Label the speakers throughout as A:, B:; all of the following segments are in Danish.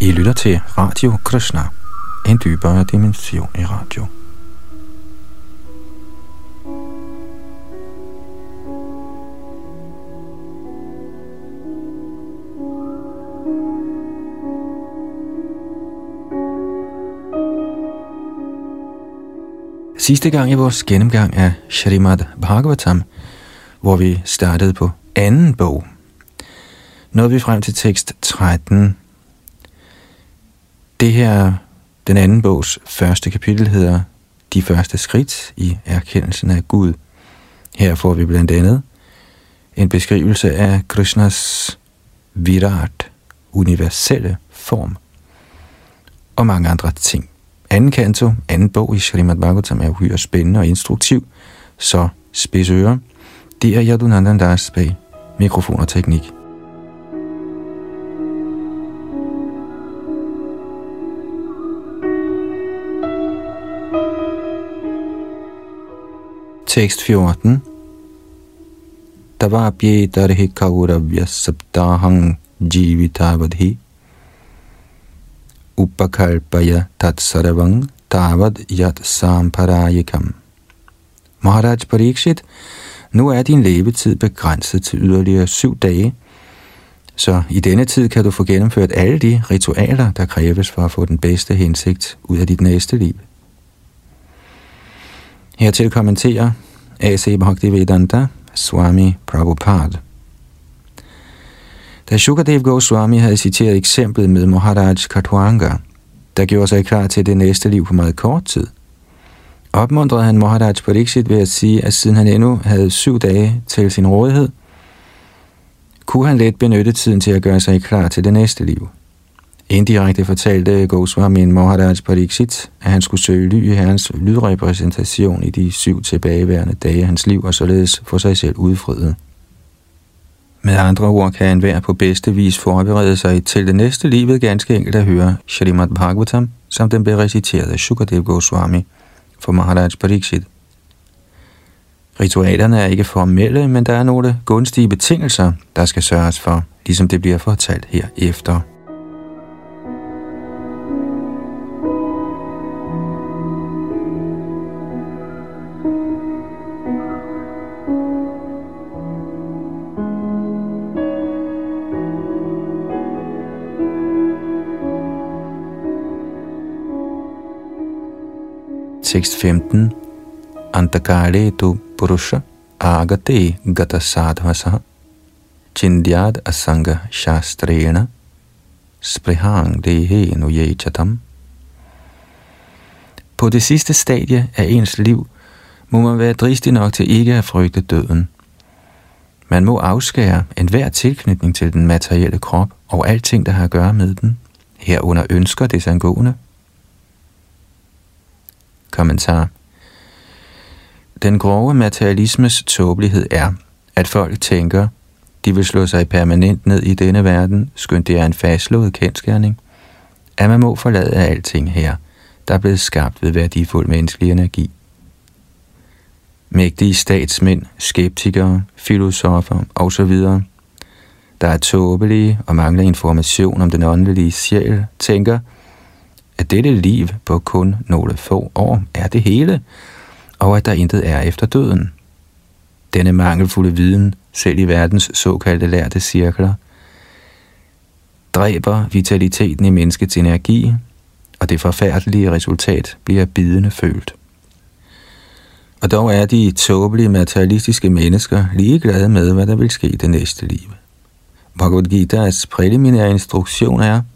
A: I lytter til Radio Krishna, en dybere dimension i radio. Sidste gang i vores gennemgang af Shrimad Bhagavatam, hvor vi startede på anden bog, nåede vi frem til tekst 13, det her, den anden bogs første kapitel hedder De første skridt i erkendelsen af Gud. Her får vi blandt andet en beskrivelse af Krishnas virat, universelle form, og mange andre ting. Anden kanto, anden bog i Srimad Bhagavatam er uhyre spændende og instruktiv, så spids ører. Det er Yadunandandas bag mikrofon og teknik. Tekst 14. Tavapyetarhi kauravya saptahang jivitavadhi upakalpaya tatsarvang tavad yat samparayikam. Maharaj Parikshit, nu er din levetid begrænset til yderligere syv dage, så i denne tid kan du få gennemført alle de ritualer, der kræves for at få den bedste hensigt ud af dit næste liv. Hertil kommenterer A.C. Bhaktivedanta Swami Prabhupada. Da Shukadev Goswami havde citeret eksemplet med Maharaj Katwanga, der gjorde sig klar til det næste liv på meget kort tid, opmuntrede han Maharaj Pariksit ved at sige, at siden han endnu havde syv dage til sin rådighed, kunne han let benytte tiden til at gøre sig klar til det næste liv. Indirekte fortalte Goswami Maharaj Pariksit, at han skulle søge ly i herrens lydrepræsentation i de syv tilbageværende dage af hans liv, og således få sig selv udfriet. Med andre ord kan enhver på bedste vis forberede sig til det næste livet ganske enkelt at høre Shrimad Bhagavatam, som den blev reciteret af Sukadev Goswami for Maharaj Pariksit. Ritualerne er ikke formelle, men der er nogle gunstige betingelser, der skal sørges for, ligesom det bliver fortalt her efter. 6.15 Antakare tu purusha agate gata sadhvasaha chindyad asanga shastrena sprihang dehe nu yechatam. På det sidste stadie af ens liv må man være dristig nok til ikke at frygte døden. Man må afskære enhver tilknytning til den materielle krop og alting, der har at gøre med den, herunder ønsker det sangående, Kommentar. Den grove materialismes tåbelighed er, at folk tænker, de vil slå sig permanent ned i denne verden, skønt det er en fastslået kendskærning, at man må forlade alting her, der er blevet skabt ved værdifuld menneskelig energi. Mægtige statsmænd, skeptikere, filosofer osv., der er tåbelige og mangler information om den åndelige sjæl, tænker, at dette liv på kun nogle få år er det hele, og at der intet er efter døden. Denne mangelfulde viden, selv i verdens såkaldte lærte cirkler, dræber vitaliteten i menneskets energi, og det forfærdelige resultat bliver bidende følt. Og dog er de tåbelige materialistiske mennesker ligeglade med, hvad der vil ske i det næste liv. Bhagavad Gita's præliminære instruktion er –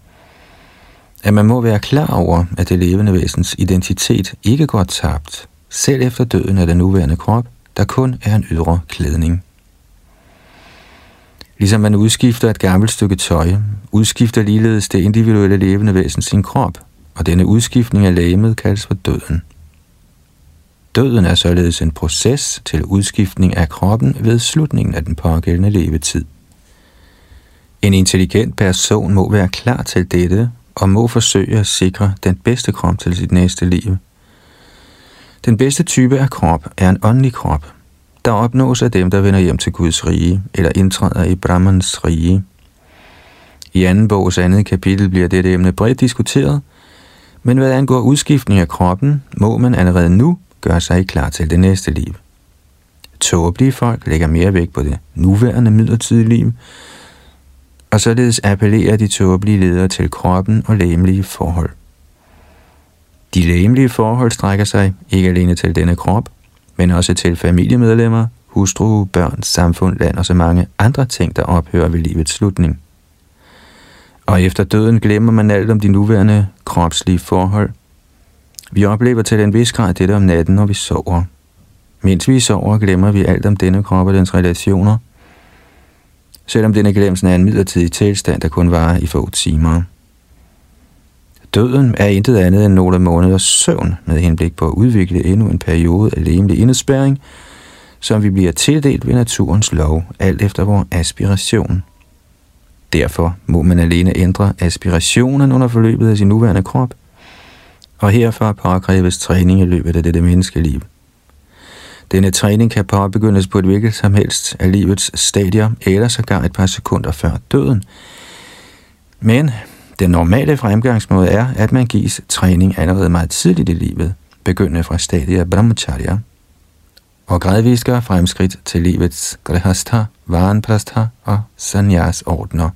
A: at man må være klar over, at det levende væsens identitet ikke går tabt, selv efter døden af den nuværende krop, der kun er en ydre klædning. Ligesom man udskifter et gammelt stykke tøj, udskifter ligeledes det individuelle levende væsen sin krop, og denne udskiftning af lægemet kaldes for døden. Døden er således en proces til udskiftning af kroppen ved slutningen af den pågældende levetid. En intelligent person må være klar til dette og må forsøge at sikre den bedste krop til sit næste liv. Den bedste type af krop er en åndelig krop, der opnås af dem, der vender hjem til Guds rige eller indtræder i Brahmans rige. I anden bogs andet kapitel bliver dette emne bredt diskuteret, men hvad angår udskiftning af kroppen, må man allerede nu gøre sig klar til det næste liv. Tåbelige folk lægger mere vægt på det nuværende midlertidige liv, og således appellerer de tåbelige ledere til kroppen og læmelige forhold. De læmelige forhold strækker sig ikke alene til denne krop, men også til familiemedlemmer, hustru, børn, samfund, land og så mange andre ting, der ophører ved livets slutning. Og efter døden glemmer man alt om de nuværende kropslige forhold. Vi oplever til en vis grad dette om natten, når vi sover. Mens vi sover, glemmer vi alt om denne krop og dens relationer, selvom denne glemsen er en midlertidig tilstand, der kun varer i få timer. Døden er intet andet end nogle måneders søvn med henblik på at udvikle endnu en periode af lemlig indespæring, som vi bliver tildelt ved naturens lov, alt efter vores aspiration. Derfor må man alene ændre aspirationen under forløbet af sin nuværende krop, og herfra påkræves træning i løbet af dette menneskeliv. Denne træning kan påbegyndes på et hvilket som helst af livets stadier, eller sågar et par sekunder før døden. Men den normale fremgangsmåde er, at man gives træning allerede meget tidligt i livet, begyndende fra stadiet brahmacharya, og gradvist gør fremskridt til livets grihastha, varenprastha og sanyas ordner.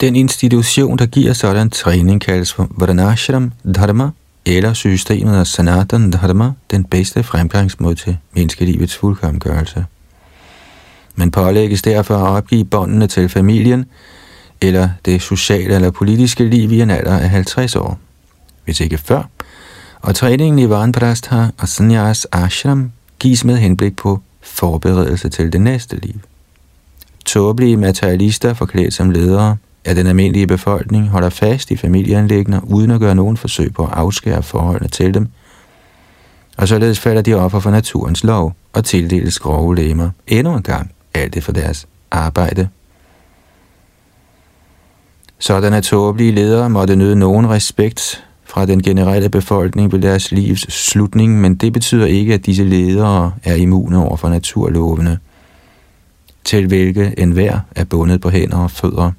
A: Den institution, der giver sådan træning, kaldes for Varanashram Dharma, eller systemet af Sanatan Dharma, den bedste fremgangsmåde til menneskelivets fuldkommengørelse. Man pålægges derfor at opgive båndene til familien, eller det sociale eller politiske liv i en alder af 50 år, hvis ikke før. Og træningen i Vanprastha og Sanyas Ashram gives med henblik på forberedelse til det næste liv. Tåbelige materialister forklædt som ledere at den almindelige befolkning holder fast i familieanlægner uden at gøre nogen forsøg på at afskære forholdene til dem, og således falder de offer for naturens lov og tildeles grove lemmer endnu en gang, alt det for deres arbejde. Sådanne tåbelige ledere måtte nyde nogen respekt fra den generelle befolkning ved deres livs slutning, men det betyder ikke, at disse ledere er immune over for naturlovene, til hvilke enhver er bundet på hænder og fødder.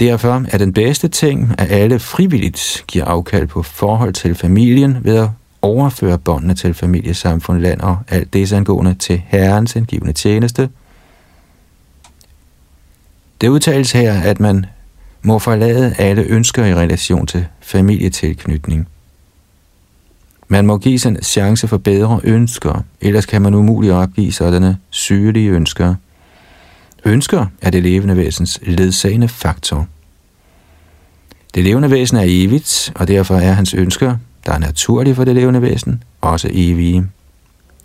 A: Derfor er den bedste ting, at alle frivilligt giver afkald på forhold til familien ved at overføre båndene til familiesamfund, land og alt desangående til Herrens indgivende tjeneste. Det udtales her, at man må forlade alle ønsker i relation til familietilknytning. Man må give sig en chance for bedre ønsker, ellers kan man umuligt opgive sådanne sygelige ønsker – Ønsker er det levende væsens ledsagende faktor. Det levende væsen er evigt, og derfor er hans ønsker, der er naturlige for det levende væsen, også evige.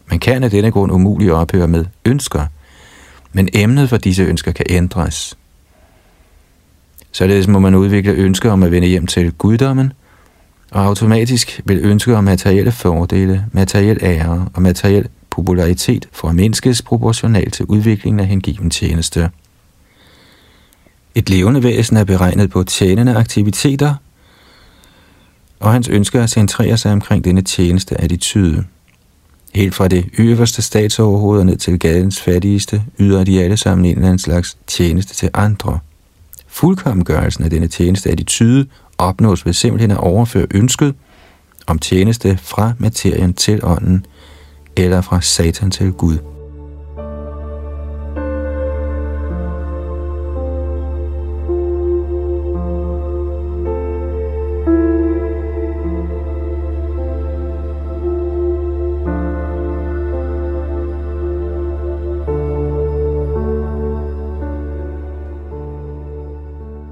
A: Man kan af denne grund umuligt ophøre med ønsker, men emnet for disse ønsker kan ændres. Således må man udvikle ønsker om at vende hjem til guddommen, og automatisk vil ønsker om materielle fordele, materiel ære og materiel popularitet formindskes proportionalt til udviklingen af hengiven tjeneste. Et levende væsen er beregnet på tjenende aktiviteter, og hans ønsker centrerer sig omkring denne tjeneste attitude. Helt fra det øverste statsoverhoved ned til gadens fattigste, yder de alle sammen en eller anden slags tjeneste til andre. Fuldkommengørelsen af denne tjeneste attitude opnås ved simpelthen at overføre ønsket om tjeneste fra materien til ånden – eller fra Satan til Gud.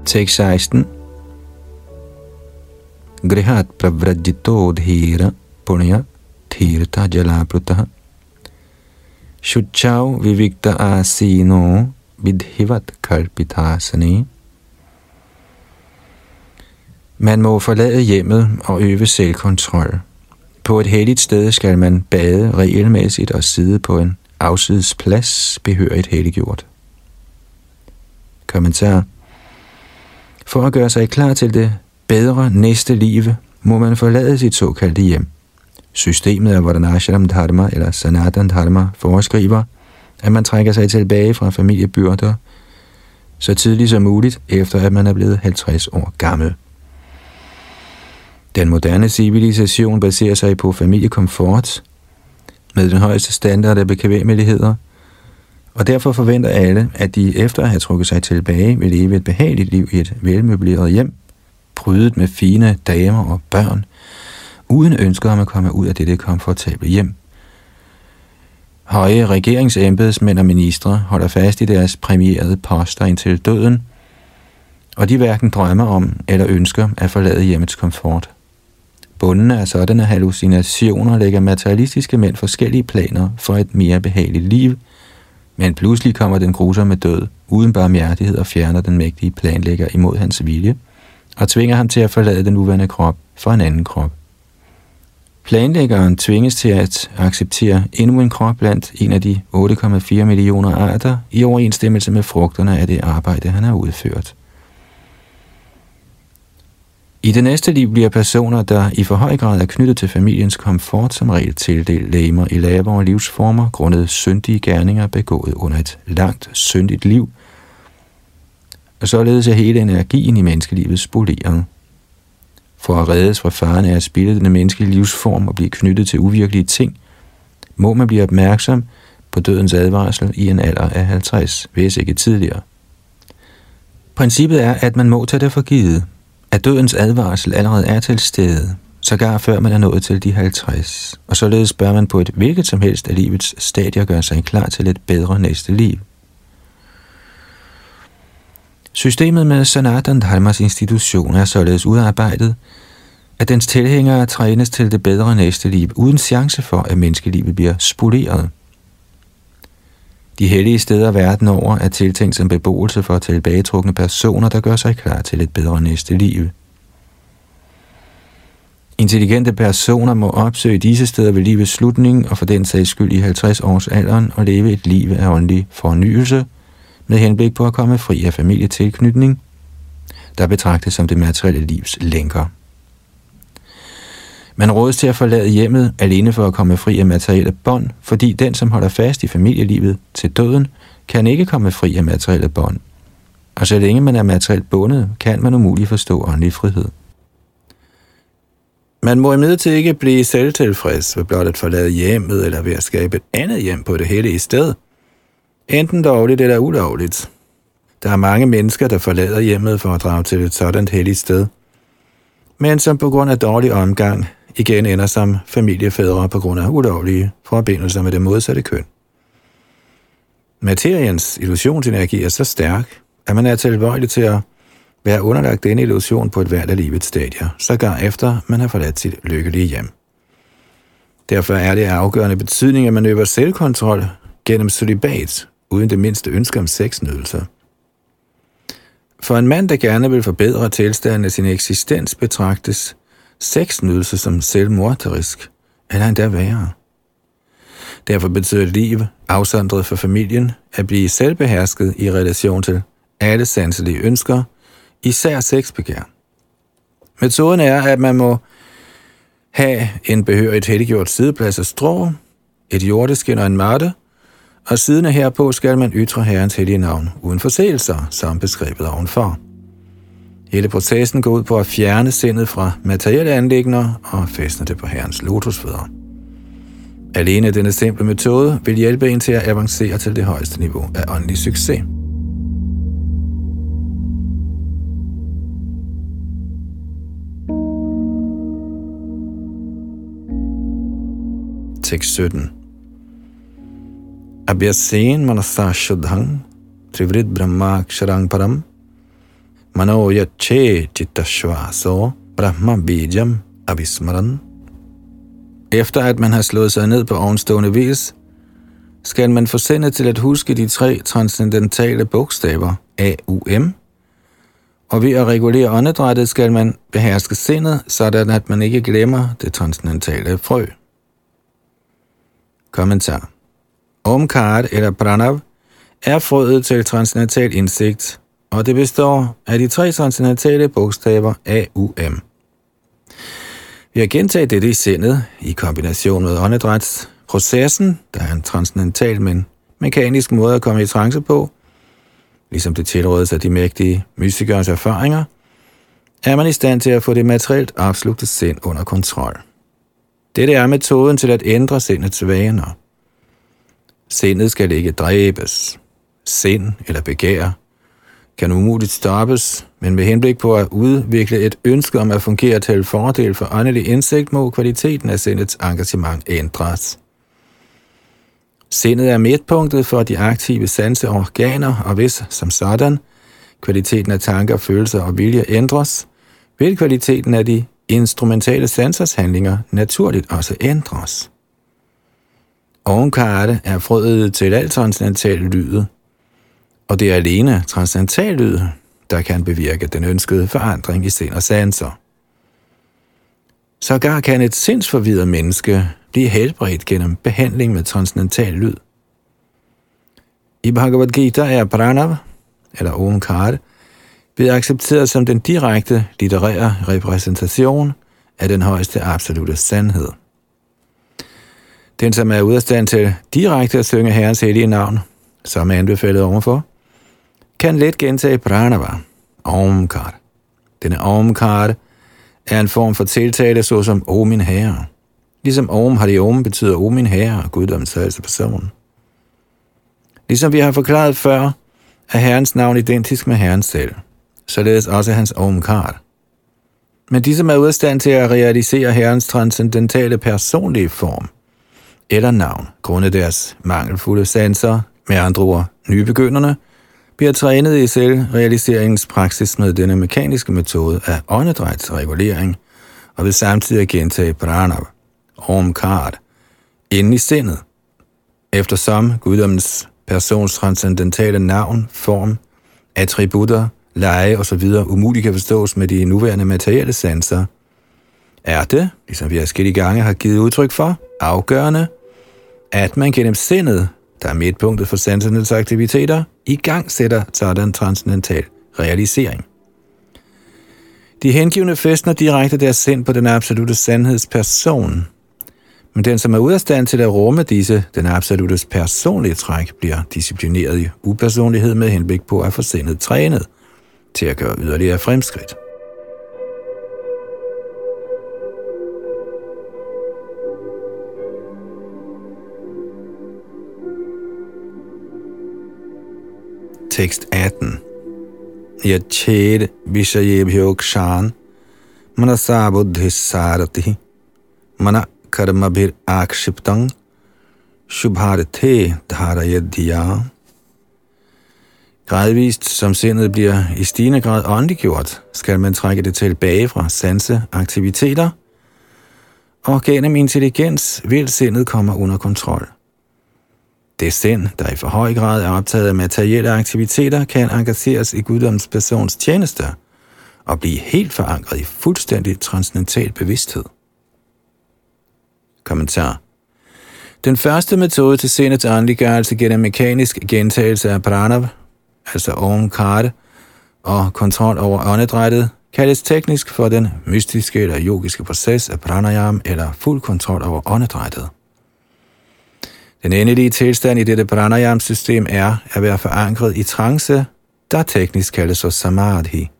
A: Tekst 16 Grihat pravrajito dhira punya tirtha jalaprutah Shuchau vivikta asino vidhivat kalpitasani. Man må forlade hjemmet og øve selvkontrol. På et helligt sted skal man bade regelmæssigt og sidde på en afsides plads behørigt helliggjort. Kommentar For at gøre sig klar til det bedre næste liv, må man forlade sit såkaldte hjem. Systemet af Varanashram Dharma eller Sanatan Dharma foreskriver, at man trækker sig tilbage fra familiebyrder, så tidligt som muligt, efter at man er blevet 50 år gammel. Den moderne civilisation baserer sig på familiekomfort, med den højeste standard af bekvemmeligheder, og derfor forventer alle, at de efter at have trukket sig tilbage vil leve et behageligt liv i et velmøbleret hjem, prydet med fine damer og børn, uden ønsker om at komme ud af dette komfortable hjem. Høje regeringsembedsmænd og ministre holder fast i deres premierede poster indtil døden, og de hverken drømmer om eller ønsker at forlade hjemmets komfort. Bundene af sådanne hallucinationer lægger materialistiske mænd forskellige planer for et mere behageligt liv, men pludselig kommer den grusomme død uden barmhjertighed og fjerner den mægtige planlægger imod hans vilje og tvinger ham til at forlade den nuværende krop for en anden krop. Planlæggeren tvinges til at acceptere endnu en krop blandt en af de 8,4 millioner arter i overensstemmelse med frugterne af det arbejde, han har udført. I det næste liv bliver personer, der i for høj grad er knyttet til familiens komfort, som regel tildelt læmer i lavere livsformer, grundet syndige gerninger begået under et langt syndigt liv, og således er hele energien i menneskelivet spoleret. For at reddes fra faren af at spille den menneskelige livsform og blive knyttet til uvirkelige ting, må man blive opmærksom på dødens advarsel i en alder af 50, hvis ikke tidligere. Princippet er, at man må tage det for givet, at dødens advarsel allerede er til stede, sågar før man er nået til de 50, og således bør man på et hvilket som helst af livets stadier gøre sig klar til et bedre næste liv. Systemet med Sanatan Dharmas institution er således udarbejdet, at dens tilhængere trænes til det bedre næste liv, uden chance for, at menneskelivet bliver spoleret. De hellige steder verden over er tiltænkt som beboelse for tilbagetrukne personer, der gør sig klar til et bedre næste liv. Intelligente personer må opsøge disse steder ved livets slutning og for den sags skyld i 50 års alderen og leve et liv af åndelig fornyelse med henblik på at komme fri af familietilknytning, der betragtes som det materielle livs lænker. Man rådes til at forlade hjemmet alene for at komme fri af materielle bånd, fordi den, som holder fast i familielivet til døden, kan ikke komme fri af materielle bånd. Og så længe man er materielt bundet, kan man umuligt forstå åndelig frihed. Man må imidlertid ikke blive selvtilfreds ved blot at forlade hjemmet eller ved at skabe et andet hjem på det hele i sted. Enten lovligt eller ulovligt. Der er mange mennesker, der forlader hjemmet for at drage til et sådan helligt sted, men som på grund af dårlig omgang igen ender som familiefædre på grund af ulovlige forbindelser med det modsatte køn. Materiens illusionsenergi er så stærk, at man er tilbøjelig til at være underlagt denne illusion på et hvert af livets stadier, sågar efter man har forladt sit lykkelige hjem. Derfor er det af afgørende betydning, at man øver selvkontrol gennem solibat, uden det mindste ønske om sexnydelser. For en mand, der gerne vil forbedre tilstanden af sin eksistens, betragtes sexnydelse som selvmorderisk, eller endda værre. Derfor betyder liv, afsondret for familien, at blive selvbehersket i relation til alle sanselige ønsker, især sexbegær. Metoden er, at man må have en behørigt heldiggjort sideplads af strå, et jordeskin og en matte, og siden af herpå skal man ytre Herrens hellige navn uden forseelser, som beskrevet ovenfor. Hele processen går ud på at fjerne sindet fra materielle anlægner og fæstne det på Herrens lotusfødder. Alene denne simple metode vil hjælpe en til at avancere til det højeste niveau af åndelig succes. Tekst 17 Abhyasen manasa shuddham trivrit brahma ksharang param Mano yache chittashvaso brahma bijam abhismaran. Efter at man har slået sig ned på ovenstående vis, skal man forsende til at huske de tre transcendentale bogstaver A, U, M, og ved at regulere åndedrættet skal man beherske sindet, sådan at man ikke glemmer det transcendentale frø. Kommentar Omkarat eller pranav er frøet til transcendental indsigt, og det består af de tre transcendentale bogstaver A, U, M. Vi har gentaget dette i sindet i kombination med åndedrætsprocessen, der er en transcendental, men mekanisk måde at komme i trance på, ligesom det tilrådes af de mægtige mystikers erfaringer, er man i stand til at få det materielt absolute sind under kontrol. Dette er metoden til at ændre sindets vaner. Sindet skal ikke dræbes. Sind eller begær kan umuligt stoppes, men med henblik på at udvikle et ønske om at fungere til fordel for åndelig indsigt, må kvaliteten af sindets engagement ændres. Sindet er midtpunktet for de aktive sanseorganer, og hvis, som sådan, kvaliteten af tanker, følelser og vilje ændres, vil kvaliteten af de instrumentale sansers handlinger naturligt også ændres. Ovenkarte er frøet til alt transcendental lyde, og det er alene transcendental lyd, der kan bevirke den ønskede forandring i sind og sanser. Sågar kan et sindsforvirret menneske blive helbredt gennem behandling med transcendental lyd. I Bhagavad Gita er Pranav, eller Omkar, blevet accepteret som den direkte litterære repræsentation af den højeste absolute sandhed. Den, som er ude af stand til direkte at synge Herrens hellige navn, som er anbefalet overfor, kan let gentage pranava, omkar. Denne omkar er en form for tiltale, såsom O min herre. Ligesom Om har det Om betyder O min herre, guddommens højeste person. Ligesom vi har forklaret før, er Herrens navn identisk med Herren selv, således også hans Omkar. Men de, som er ude af stand til at realisere Herrens transcendentale personlige form, eller navn, grundet deres mangelfulde sanser, med andre ord nybegynderne, bliver trænet i selvrealiseringspraksis med denne mekaniske metode af åndedrætsregulering, og vil samtidig gentage pranava, omkart, inden i sindet, eftersom guddommens persons transcendentale navn, form, attributter, leje osv. umuligt kan forstås med de nuværende materielle sanser, er det, ligesom vi i gange har givet udtryk for, afgørende, at man gennem sindet der er midtpunktet for sansernes aktiviteter, i gang sætter sådan transcendental realisering. De hengivne festner direkte deres sind på den absolute sandhedsperson, men den, som er ude af stand til at rumme disse, den absolute personlige træk, bliver disciplineret i upersonlighed med henblik på at få sindet trænet til at gøre yderligere fremskridt. Tekst 18. Yached vishayebhyokshan manasa buddhisarati mana karmabhir akshiptang shubharthe dharayadhiya. Gradvist, som sindet bliver i stigende grad åndeliggjort, skal man trække det tilbage fra sanseaktiviteter, og gennem intelligens vil sindet komme under kontrol. Det sind, der i for høj grad er optaget af materielle aktiviteter, kan engageres i guddoms persons tjeneste og blive helt forankret i fuldstændig transcendental bevidsthed. Kommentar Den første metode til sindets åndeliggørelse gennem mekanisk gentagelse af pranav, altså omkarte, og kontrol over åndedrættet, kaldes teknisk for den mystiske eller yogiske proces af pranayam eller fuld kontrol over åndedrættet. Den endelige tilstand i dette pranayam-system er at være forankret i trance, der teknisk kaldes for samadhi.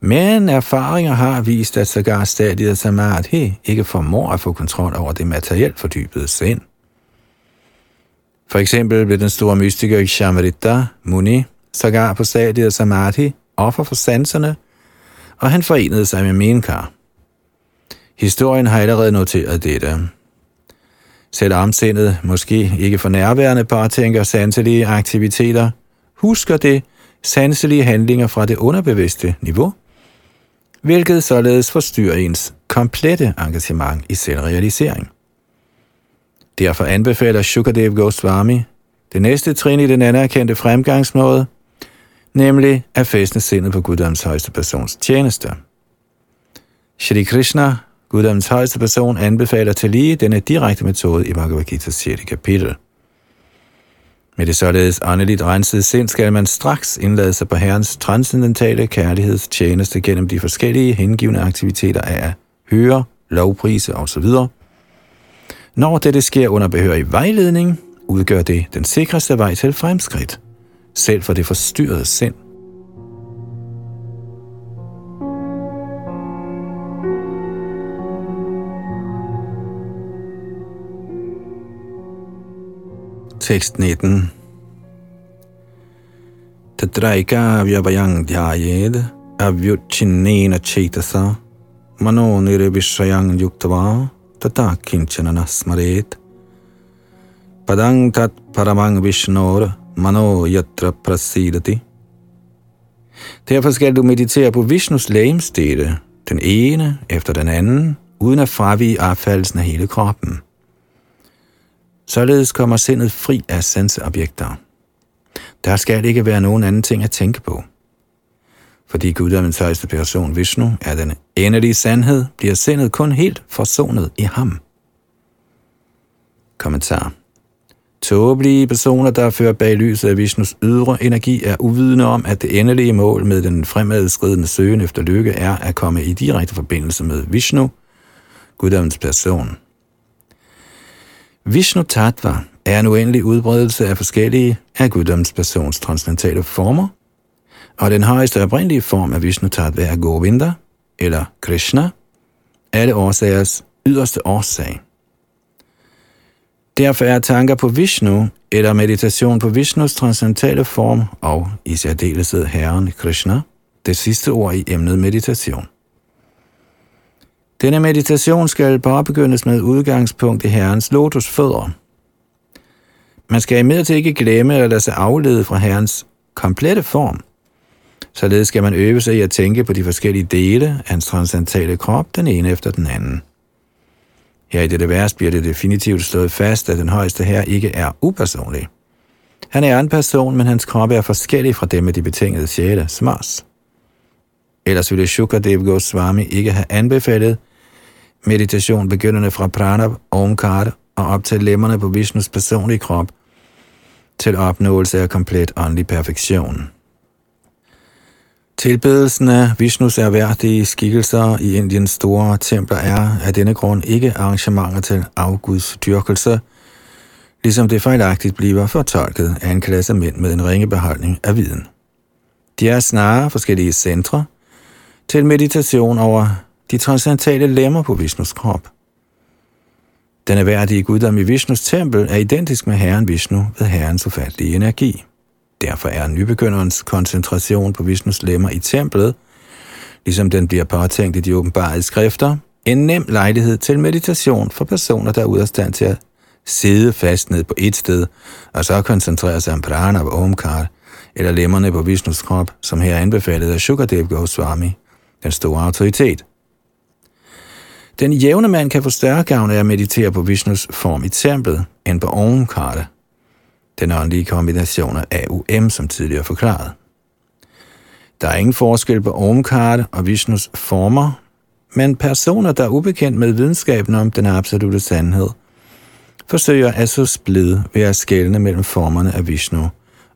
A: Men erfaringer har vist, at sågar stadiet samadhi ikke formår at få kontrol over det materielt fordybede sind. For eksempel blev den store mystiker Shamrita Muni sågar på stadiet samadhi offer for sanserne, og han forenede sig med Menkar. Historien har allerede noteret dette. Selvom sindet måske ikke for nærværende tænker sanselige aktiviteter, husker det sanselige handlinger fra det underbevidste niveau, hvilket således forstyrrer ens komplette engagement i selvrealisering. Derfor anbefaler Shukadev Goswami det næste trin i den anerkendte fremgangsmåde, nemlig at fæstne sindet på Guddoms højeste persons tjeneste. Shri Krishna Guddoms højeste person anbefaler til lige denne direkte metode i Bhagavad Gita's 6. kapitel. Med det således åndeligt rensede sind skal man straks indlade sig på Herrens transcendentale kærlighedstjeneste gennem de forskellige hengivende aktiviteter af at høre, lovprise osv. Når dette sker under behørig vejledning, udgør det den sikreste vej til fremskridt. selv for det forstyrrede sind. Tekst 19 Tatraika vyavayang dhyayed avyuchinena chetasa mano nirvishayang yuktava tata kinchana nasmaret padang tat paramang vishnor mano yatra prasidati. Derfor skal du meditere på Vishnus lægemstede, den ene efter den anden, uden at fravige affaldelsen af hele kroppen. Således kommer sindet fri af sanseobjekter. Der skal ikke være nogen anden ting at tænke på. Fordi guddommens højeste person, Vishnu, er den endelige sandhed, bliver sindet kun helt forsonet i ham. Kommentar. Tåbelige personer, der fører bag lyset af Vishnus ydre energi, er uvidende om, at det endelige mål med den fremadskridende søgen efter lykke er at komme i direkte forbindelse med Vishnu, guddommens person. Vishnu Tattva er en uendelig udbredelse af forskellige af guddommens persons transcendentale former, og den højeste oprindelige form af Vishnu Tattva er Govinda, eller Krishna, alle årsagers yderste årsag. Derfor er tanker på Vishnu eller meditation på Vishnus transcendentale form og i særdeleshed Herren Krishna det sidste ord i emnet meditation. Denne meditation skal bare begyndes med udgangspunkt i Herrens lotusfødder. Man skal imidlertid ikke glemme eller lade sig aflede fra Herrens komplette form. Således skal man øve sig i at tænke på de forskellige dele af hans transcendentale krop, den ene efter den anden. Her i dette vers bliver det definitivt slået fast, at den højeste her ikke er upersonlig. Han er en person, men hans krop er forskellig fra dem med de betingede sjæle, smars. Ellers ville Shukadev Goswami ikke have anbefalet meditation begyndende fra prana, Omkar og op til lemmerne på Vishnus personlige krop til opnåelse af komplet åndelig perfektion. Tilbedelsen af Vishnus erhverdige skikkelser i Indiens store templer er af denne grund ikke arrangementer til afguds dyrkelse, ligesom det fejlagtigt bliver fortolket af en klasse mænd med en ringe beholdning af viden. De er snarere forskellige centre til meditation over de transcendentale lemmer på Vishnus krop. Den erhverdige guddom i Vishnus tempel er identisk med Herren Vishnu ved Herrens ufattelige energi. Derfor er nybegynderens koncentration på Vishnus lemmer i templet, ligesom den bliver påtænkt i de åbenbare skrifter, en nem lejlighed til meditation for personer, der er ude af stand til at sidde fast ned på et sted, og så koncentrere sig om prana og omkar, eller lemmerne på Vishnus krop, som her er anbefalet af Shukadev Goswami, den store autoritet. Den jævne mand kan få større gavn af at meditere på Vishnus form i templet, end på Omkar, den åndelige kombination af AUM, som tidligere forklaret. Der er ingen forskel på Omkar og Vishnus former, men personer, der er ubekendt med videnskaben om den absolute sandhed, forsøger at så splid ved at skelne mellem formerne af Vishnu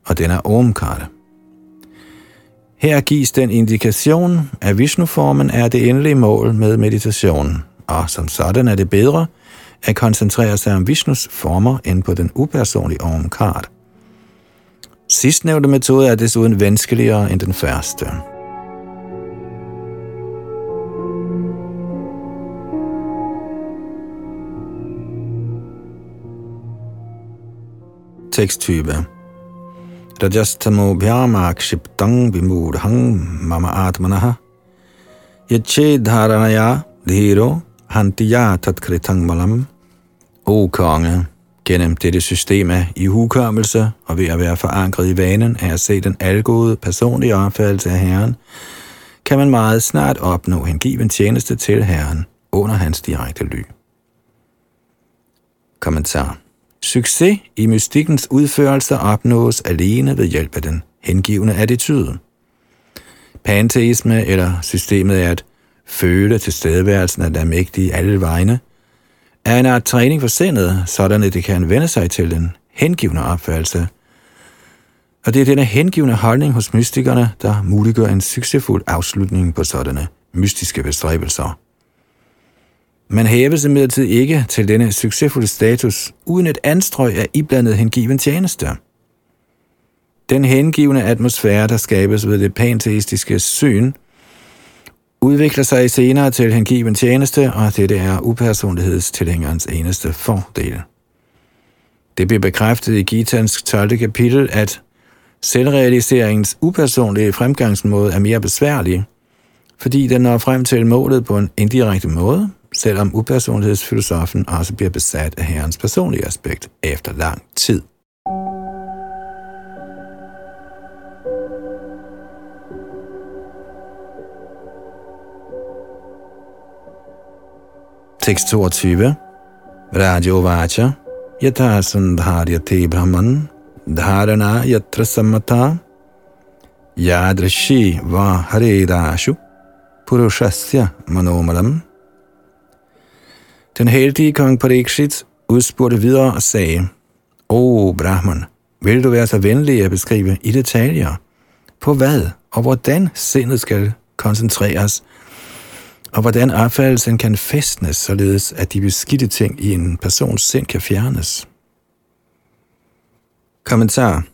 A: og den af Omkar. Her gives den indikation, at Vishnu-formen er det endelige mål med meditationen, og som sådan er det bedre – at koncentrere sig om Vishnus former end på den upersonlige omkart. Sidstnævnte metode er desuden vanskeligere end den første. Teksttype Rajastamo bhyamakshiptang vimudhang mama atmanaha Yache dharanaya dhiro hantiya tatkritang malam O konge, gennem dette system af ihukommelse og ved at være forankret i vanen af at se den algode personlige opfattelse af Herren, kan man meget snart opnå hengiven tjeneste til Herren under hans direkte ly. Kommentar. Succes i mystikkens udførelse opnås alene ved hjælp af den hengivende attitude. Panteisme eller systemet er at føle tilstedeværelsen af den mægtige alle vegne – er en art træning for sindet, sådan at det kan vende sig til den hengivende opfattelse. Og det er denne hengivende holdning hos mystikerne, der muliggør en succesfuld afslutning på sådanne mystiske bestræbelser. Man hæves imidlertid ikke til denne succesfulde status uden et anstrøg af iblandet hengiven tjeneste. Den hengivende atmosfære, der skabes ved det panteistiske syn, udvikler sig senere til hengiven tjeneste, og dette er upersonlighedstilhængerens eneste fordel. Det bliver bekræftet i Gitans 12. kapitel, at selvrealiseringens upersonlige fremgangsmåde er mere besværlig, fordi den når frem til målet på en indirekte måde, selvom upersonlighedsfilosofen også bliver besat af herrens personlige aspekt efter lang tid. Tekst 22. Rajo Vacha Yatha Sandharyate Brahman. Dharana Yatra samatha. Yadrashi Va Haredashu Purushasya Manomalam. Den heldige kong Parikshit udspurgte videre og sagde, O Brahman, vil du være så venlig at beskrive i detaljer, på hvad og hvordan sindet skal koncentreres, og hvordan opfattelsen kan festnes, således at de beskidte ting i en persons sind kan fjernes. Kommentar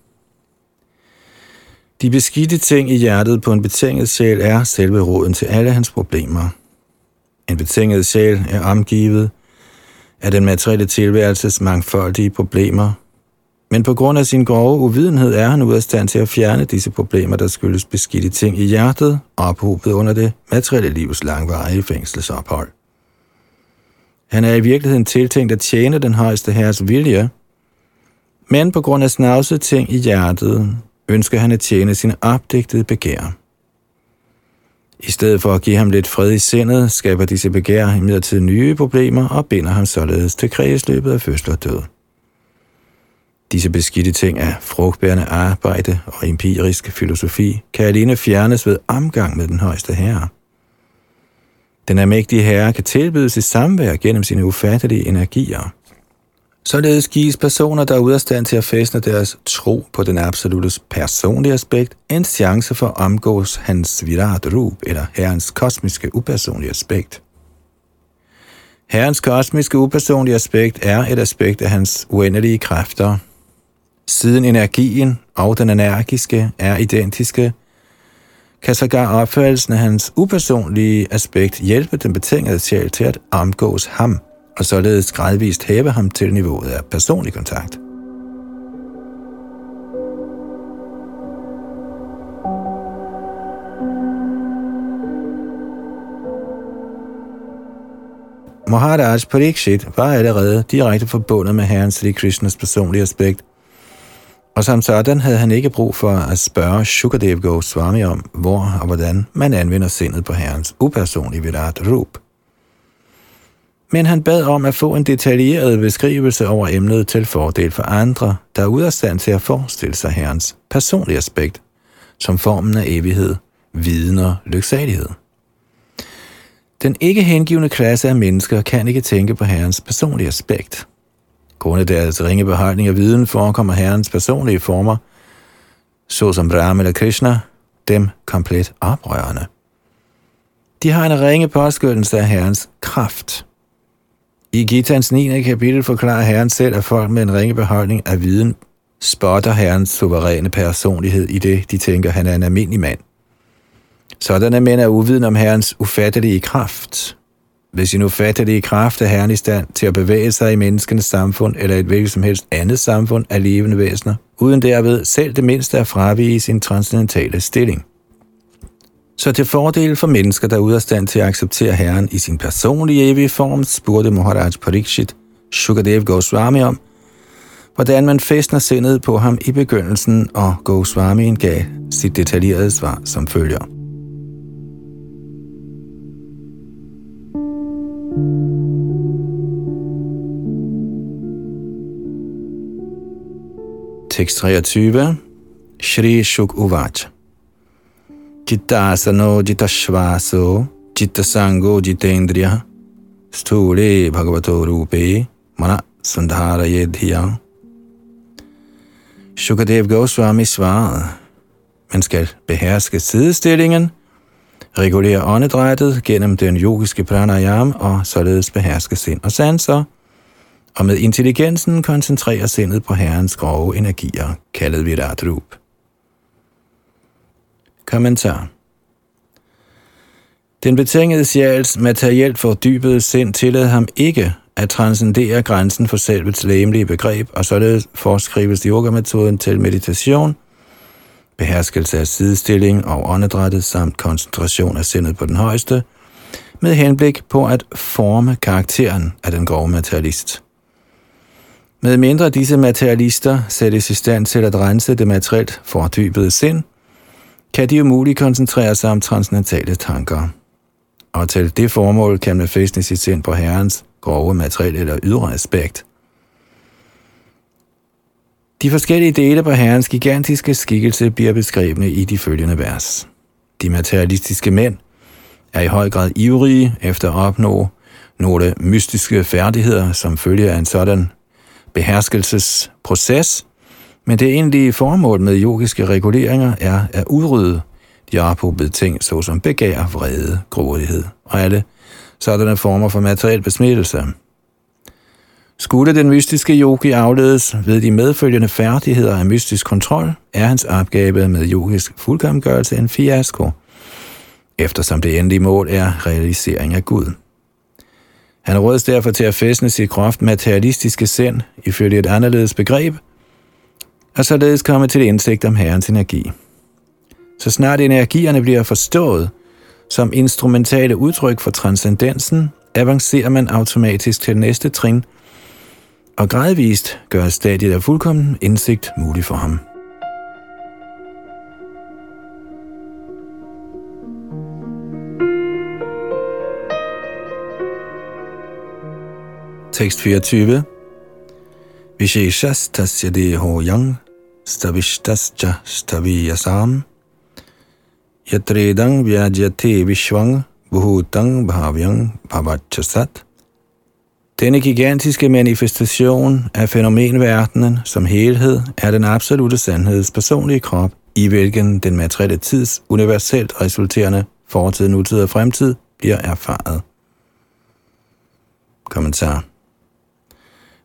A: De beskidte ting i hjertet på en betinget sjæl er selve råden til alle hans problemer. En betinget sjæl er omgivet af den materielle tilværelses mangfoldige problemer, men på grund af sin grove uvidenhed er han ude af stand til at fjerne disse problemer, der skyldes beskidte ting i hjertet, ophobet under det materielle livs langvarige fængselsophold. Han er i virkeligheden tiltænkt at tjene den højeste herres vilje, men på grund af snavse ting i hjertet, ønsker han at tjene sine opdigtede begær. I stedet for at give ham lidt fred i sindet, skaber disse begær imidlertid nye problemer og binder ham således til kredsløbet af fødsel og død. Disse beskidte ting af frugtbærende arbejde og empirisk filosofi kan alene fjernes ved omgang med den højeste herre. Den almægtige herre kan tilbydes i samvær gennem sine ufattelige energier. Således gives personer, der er ude af stand til at fæstne deres tro på den absolutes personlige aspekt, en chance for at omgås hans virat rup, eller herrens kosmiske upersonlige aspekt. Herrens kosmiske upersonlige aspekt er et aspekt af hans uendelige kræfter, Siden energien og den energiske er identiske, kan sågar opfattelsen af hans upersonlige aspekt hjælpe den betingede sjæl til at omgås ham, og således gradvist hæve ham til niveauet af personlig kontakt. Maharaj Parikshit var allerede direkte forbundet med Herren Sri Krishnas personlige aspekt, og som sådan havde han ikke brug for at spørge Shukadev Goswami om, hvor og hvordan man anvender sindet på herrens upersonlige Virat Rup. Men han bad om at få en detaljeret beskrivelse over emnet til fordel for andre, der er ude af stand til at forestille sig herrens personlige aspekt, som formen af evighed, viden og lyksalighed. Den ikke hengivende klasse af mennesker kan ikke tænke på herrens personlige aspekt – Grundet deres ringe beholdning af viden forekommer herrens personlige former, såsom Ram eller Krishna, dem komplet oprørende. De har en ringe påskyndelse af herrens kraft. I Gitans 9. kapitel forklarer herren selv, at folk med en ringe beholdning af viden spotter herrens suveræne personlighed i det, de tænker, han er en almindelig mand. Sådanne mænd er uviden om herrens ufattelige kraft, ved sin ufattelige kraft af Herren i stand til at bevæge sig i menneskenes samfund eller et hvilket som helst andet samfund af levende væsener, uden derved selv det mindste at fravige sin transcendentale stilling. Så til fordel for mennesker, der er ude af stand til at acceptere Herren i sin personlige evige form, spurgte Maharaj Parikshit Shukadev Goswami om, hvordan man fæstner sindet på ham i begyndelsen, og Goswami gav sit detaljerede svar som følger. Tekst 23. Shri Shuk Uvacha. Jittasano jitashvaso jittasango jitendriya sthule bhagavato rupe mana sandharaye dhiya. Shukadev Goswami svarede, man skal beherske sidestillingen, regulere åndedrættet gennem den yogiske pranayam og således beherske sind og sanser, og med intelligensen koncentrere sindet på herrens grove energier, kaldet Virat Rup. Kommentar Den betingede sjæls materielt fordybede sind tillod ham ikke at transcendere grænsen for selvets læmelige begreb, og således foreskrives yogametoden til meditation, beherskelse af sidestilling og åndedrættet samt koncentration af sindet på den højeste, med henblik på at forme karakteren af den grove materialist. Med mindre disse materialister sættes i stand til at rense det materielt fordybede sind, kan de umuligt koncentrere sig om transcendentale tanker. Og til det formål kan man fæstne sit sind på Herrens grove materielle eller ydre aspekt. De forskellige dele på Herrens gigantiske skikkelse bliver beskrevne i de følgende vers. De materialistiske mænd er i høj grad ivrige efter at opnå nogle mystiske færdigheder, som følger af en sådan beherskelsesproces, men det egentlige formål med yogiske reguleringer er at udrydde de ophobede ting, såsom begær, vrede, grådighed og alle sådanne former for materiel besmittelse. Skulle den mystiske yogi afledes ved de medfølgende færdigheder af mystisk kontrol, er hans opgave med yogisk fuldkommengørelse en fiasko, eftersom det endelige mål er realisering af Gud. Han rådes derfor til at fæstne sit groft materialistiske sind ifølge et anderledes begreb, og således komme til indsigt om Herrens energi. Så snart energierne bliver forstået som instrumentale udtryk for transcendensen, avancerer man automatisk til næste trin, og gradvist gør stadiet af fuldkommen indsigt mulig for ham. Tekst 24. Visheshas tasya deho yang stavishtascha staviyasam yatredang vyajyate vishvang bhutang bhavyang bhavachasat. Denne gigantiske manifestation af fænomenverdenen som helhed er den absolute sandheds personlige krop, i hvilken den materielle tids universelt resulterende fortid, nutid og fremtid bliver erfaret. Kommentar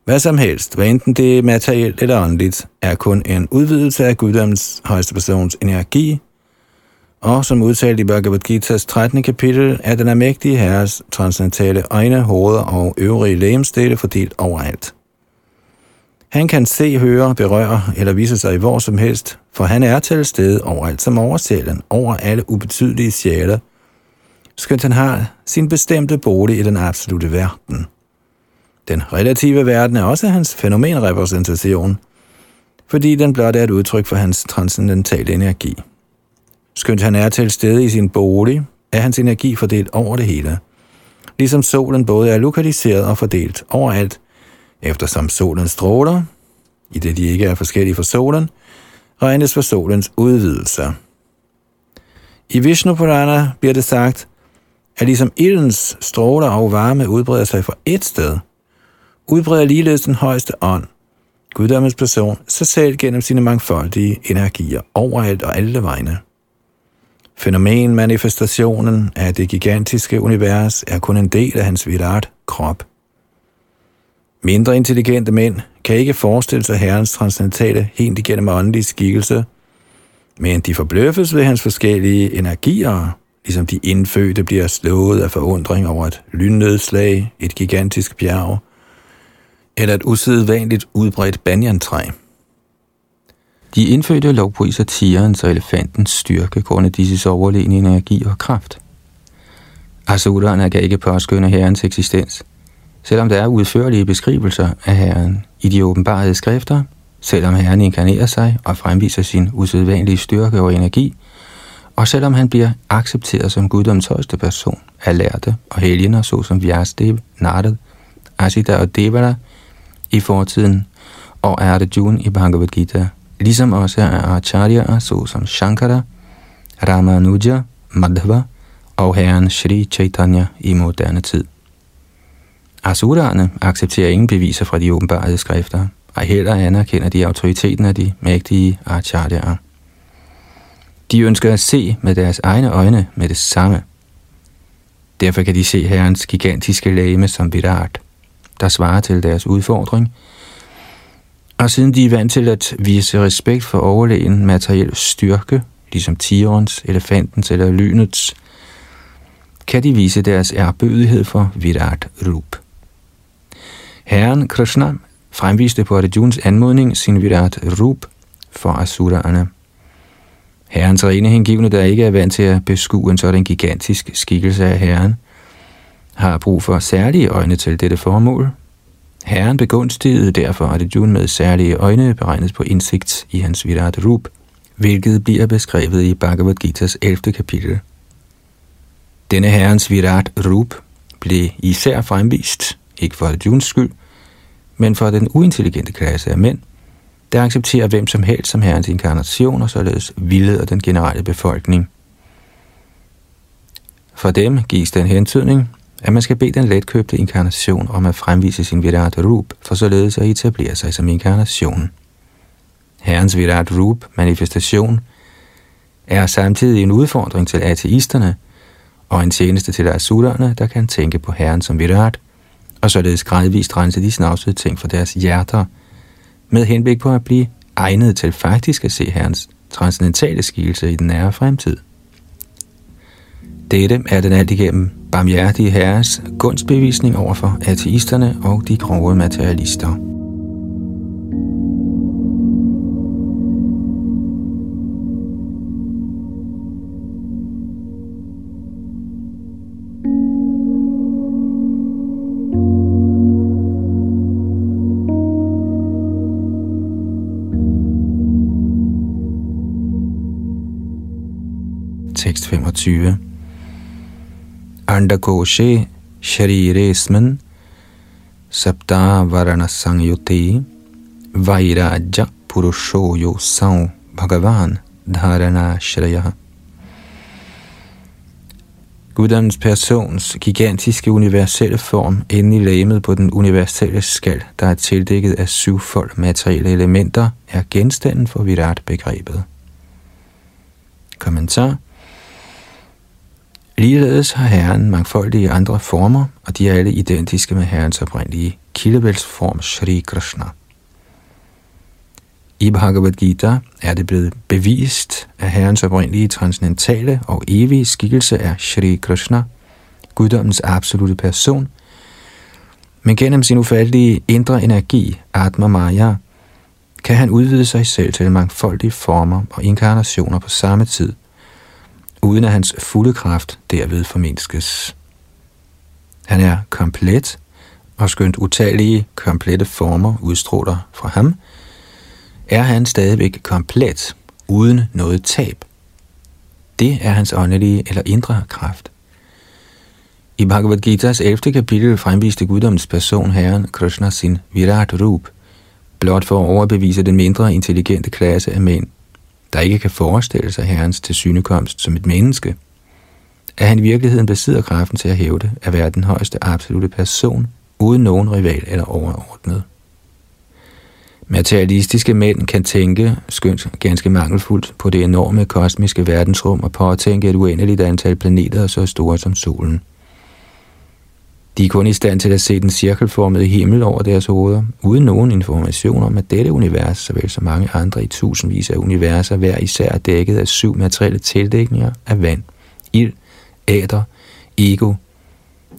A: hvad som helst, hvad enten det er materielt eller åndeligt, er kun en udvidelse af guddommens højeste persons energi, og som udtalt i Bhagavad Gita's 13. kapitel, er den almægtige herres transcendentale øjne, hoveder og øvrige lægemstille fordelt overalt. Han kan se, høre, berøre eller vise sig i hvor som helst, for han er til stede overalt som oversjælen, over alle ubetydelige sjæle, skønt han har sin bestemte bolig i den absolute verden. Den relative verden er også hans fænomenrepræsentation, fordi den blot er et udtryk for hans transcendentale energi. Skønt han er til stede i sin bolig, er hans energi fordelt over det hele. Ligesom solen både er lokaliseret og fordelt overalt, eftersom solen stråler, i det de ikke er forskellige fra solen, regnes for solens udvidelser. I Vishnu Purana bliver det sagt, at ligesom ildens stråler og varme udbreder sig fra et sted, udbreder ligeledes den højeste ånd, guddommens person, sig selv gennem sine mangfoldige energier overalt og alle vegne. Fænomenmanifestationen af det gigantiske univers er kun en del af hans virat krop. Mindre intelligente mænd kan ikke forestille sig herrens transcendentale helt igennem åndelige skikkelse, men de forbløffes ved hans forskellige energier, ligesom de indfødte bliver slået af forundring over et lynnedslag, et gigantisk bjerg, eller et usædvanligt udbredt banjantræ. De indfødte lovpriser tigerens og elefantens styrke grundet disses overlegne energi og kraft. Asurerne kan ikke påskynde herrens eksistens, selvom der er udførlige beskrivelser af herren i de åbenbarede skrifter, selvom herren inkarnerer sig og fremviser sin usædvanlige styrke og energi, og selvom han bliver accepteret som guddoms højeste person af lærte og helgener, såsom Vyastev, Narad, Asita og Devala, i fortiden, og er det Jun i Bhagavad Gita ligesom også af acharya såsom Shankara, Ramanuja, Madhva og herren Sri Chaitanya i moderne tid. Asurerne accepterer ingen beviser fra de åbenbare skrifter, og heller anerkender de autoriteten af de mægtige acharyaer. De ønsker at se med deres egne øjne med det samme. Derfor kan de se herrens gigantiske læge som Virat, der svarer til deres udfordring – og siden de er vant til at vise respekt for overlegen materiel styrke, ligesom tigerens, elefantens eller lynets, kan de vise deres erbødighed for Virat Rup. Herren Krishna fremviste på Arjuns anmodning sin Virat Rup for Asuraerne. Herrens rene hengivne, der ikke er vant til at beskue en sådan gigantisk skikkelse af Herren, har brug for særlige øjne til dette formål. Herren begunstigede derfor Arjuna med særlige øjne beregnet på indsigt i hans Virat Rup, hvilket bliver beskrevet i Bhagavad Gita's 11. kapitel. Denne herrens Virat Rup blev især fremvist, ikke for Arjuns skyld, men for den uintelligente klasse af mænd, der accepterer hvem som helst som herrens inkarnation og således vildleder den generelle befolkning. For dem gives den hentydning, at man skal bede den letkøbte inkarnation om at fremvise sin Virat Rup, for således at etablere sig som inkarnation. Herrens Virat Rup manifestation er samtidig en udfordring til ateisterne og en tjeneste til asurerne, der kan tænke på Herren som Virat, og således gradvist rense de snavsede ting fra deres hjerter, med henblik på at blive egnet til faktisk at se Herrens transcendentale skikkelse i den nære fremtid. Dette er den alt igennem barmhjertige herres gunstbevisning over for ateisterne og de grove materialister. Tekst 25 Andakoshe Shariresman सप्तावरणसंयुते वैराज्यपुरुषो योऽसौ भगवान् धारणाश्रयः Yosau Bhagavan Dharana Guddoms persons gigantiske universelle form inde i lægemet på den universelle skal, der er tildækket af syvfold materielle elementer, er genstanden for Virat-begrebet. Kommentar Ligeledes har Herren mangfoldige andre former, og de er alle identiske med Herrens oprindelige kildevældsform Shri Krishna. I Bhagavad Gita er det blevet bevist, at Herrens oprindelige transcendentale og evige skikkelse er Shri Krishna, guddommens absolute person, men gennem sin ufattelige indre energi, Atma Maya, kan han udvide sig selv til mangfoldige former og inkarnationer på samme tid – uden at hans fulde kraft derved formindskes. Han er komplet, og skønt utallige komplette former udstråler fra ham, er han stadigvæk komplet, uden noget tab. Det er hans åndelige eller indre kraft. I Bhagavad Gita's 11. kapitel fremviste guddommens person herren Krishna sin Virat Rup, blot for at overbevise den mindre intelligente klasse af mænd, der ikke kan forestille sig Herrens tilsynekomst som et menneske, at han i virkeligheden besidder kraften til at hævde at være den højeste absolute person, uden nogen rival eller overordnet. Materialistiske mænd kan tænke, skønt ganske mangelfuldt, på det enorme kosmiske verdensrum og påtænke et uendeligt antal planeter så store som solen – de er kun i stand til at se den cirkelformede himmel over deres hoveder, uden nogen information om, at dette univers, såvel som mange andre i tusindvis af universer, hver især er dækket af syv materielle tildækninger af vand, ild, æder, ego,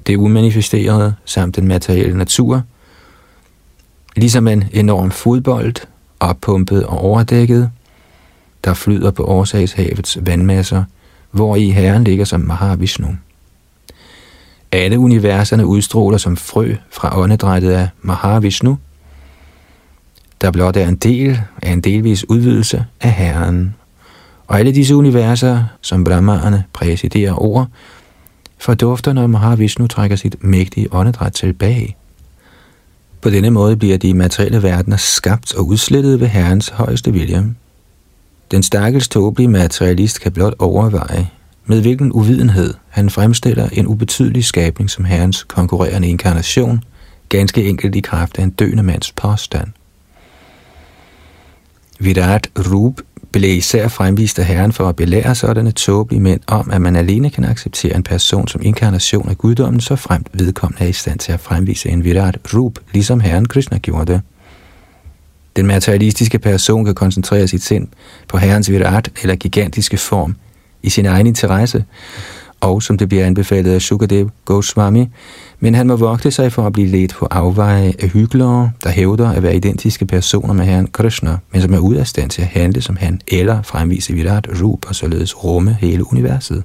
A: det umanifesterede samt den materielle natur, ligesom en enorm fodbold, oppumpet og overdækket, der flyder på årsagshavets vandmasser, hvor i Herren ligger som Mahavishnu. Alle universerne udstråler som frø fra åndedrættet af Mahavishnu, der blot er en del af en delvis udvidelse af Herren. Og alle disse universer, som Brahmaerne præsiderer over, fordufter, når Mahavishnu trækker sit mægtige åndedræt tilbage. På denne måde bliver de materielle verdener skabt og udslettet ved Herrens højeste vilje. Den stakkels tåbelige materialist kan blot overveje, med hvilken uvidenhed han fremstiller en ubetydelig skabning som herrens konkurrerende inkarnation, ganske enkelt i kraft af en døende mands påstand. Virat Rup blev især fremvist af herren for at belære sådanne tåbelige mænd om, at man alene kan acceptere en person som inkarnation af guddommen, så fremt vedkommende er i stand til at fremvise en Virat Rup, ligesom herren Krishna gjorde det. Den materialistiske person kan koncentrere sit sind på herrens virat eller gigantiske form i sin egen interesse, og som det bliver anbefalet af Sukadev Goswami, men han må vogte sig for at blive ledt på afveje af hyggelere, der hævder at være identiske personer med herren Krishna, men som er ude af stand til at handle som han, eller fremvise virat rup og således rumme hele universet.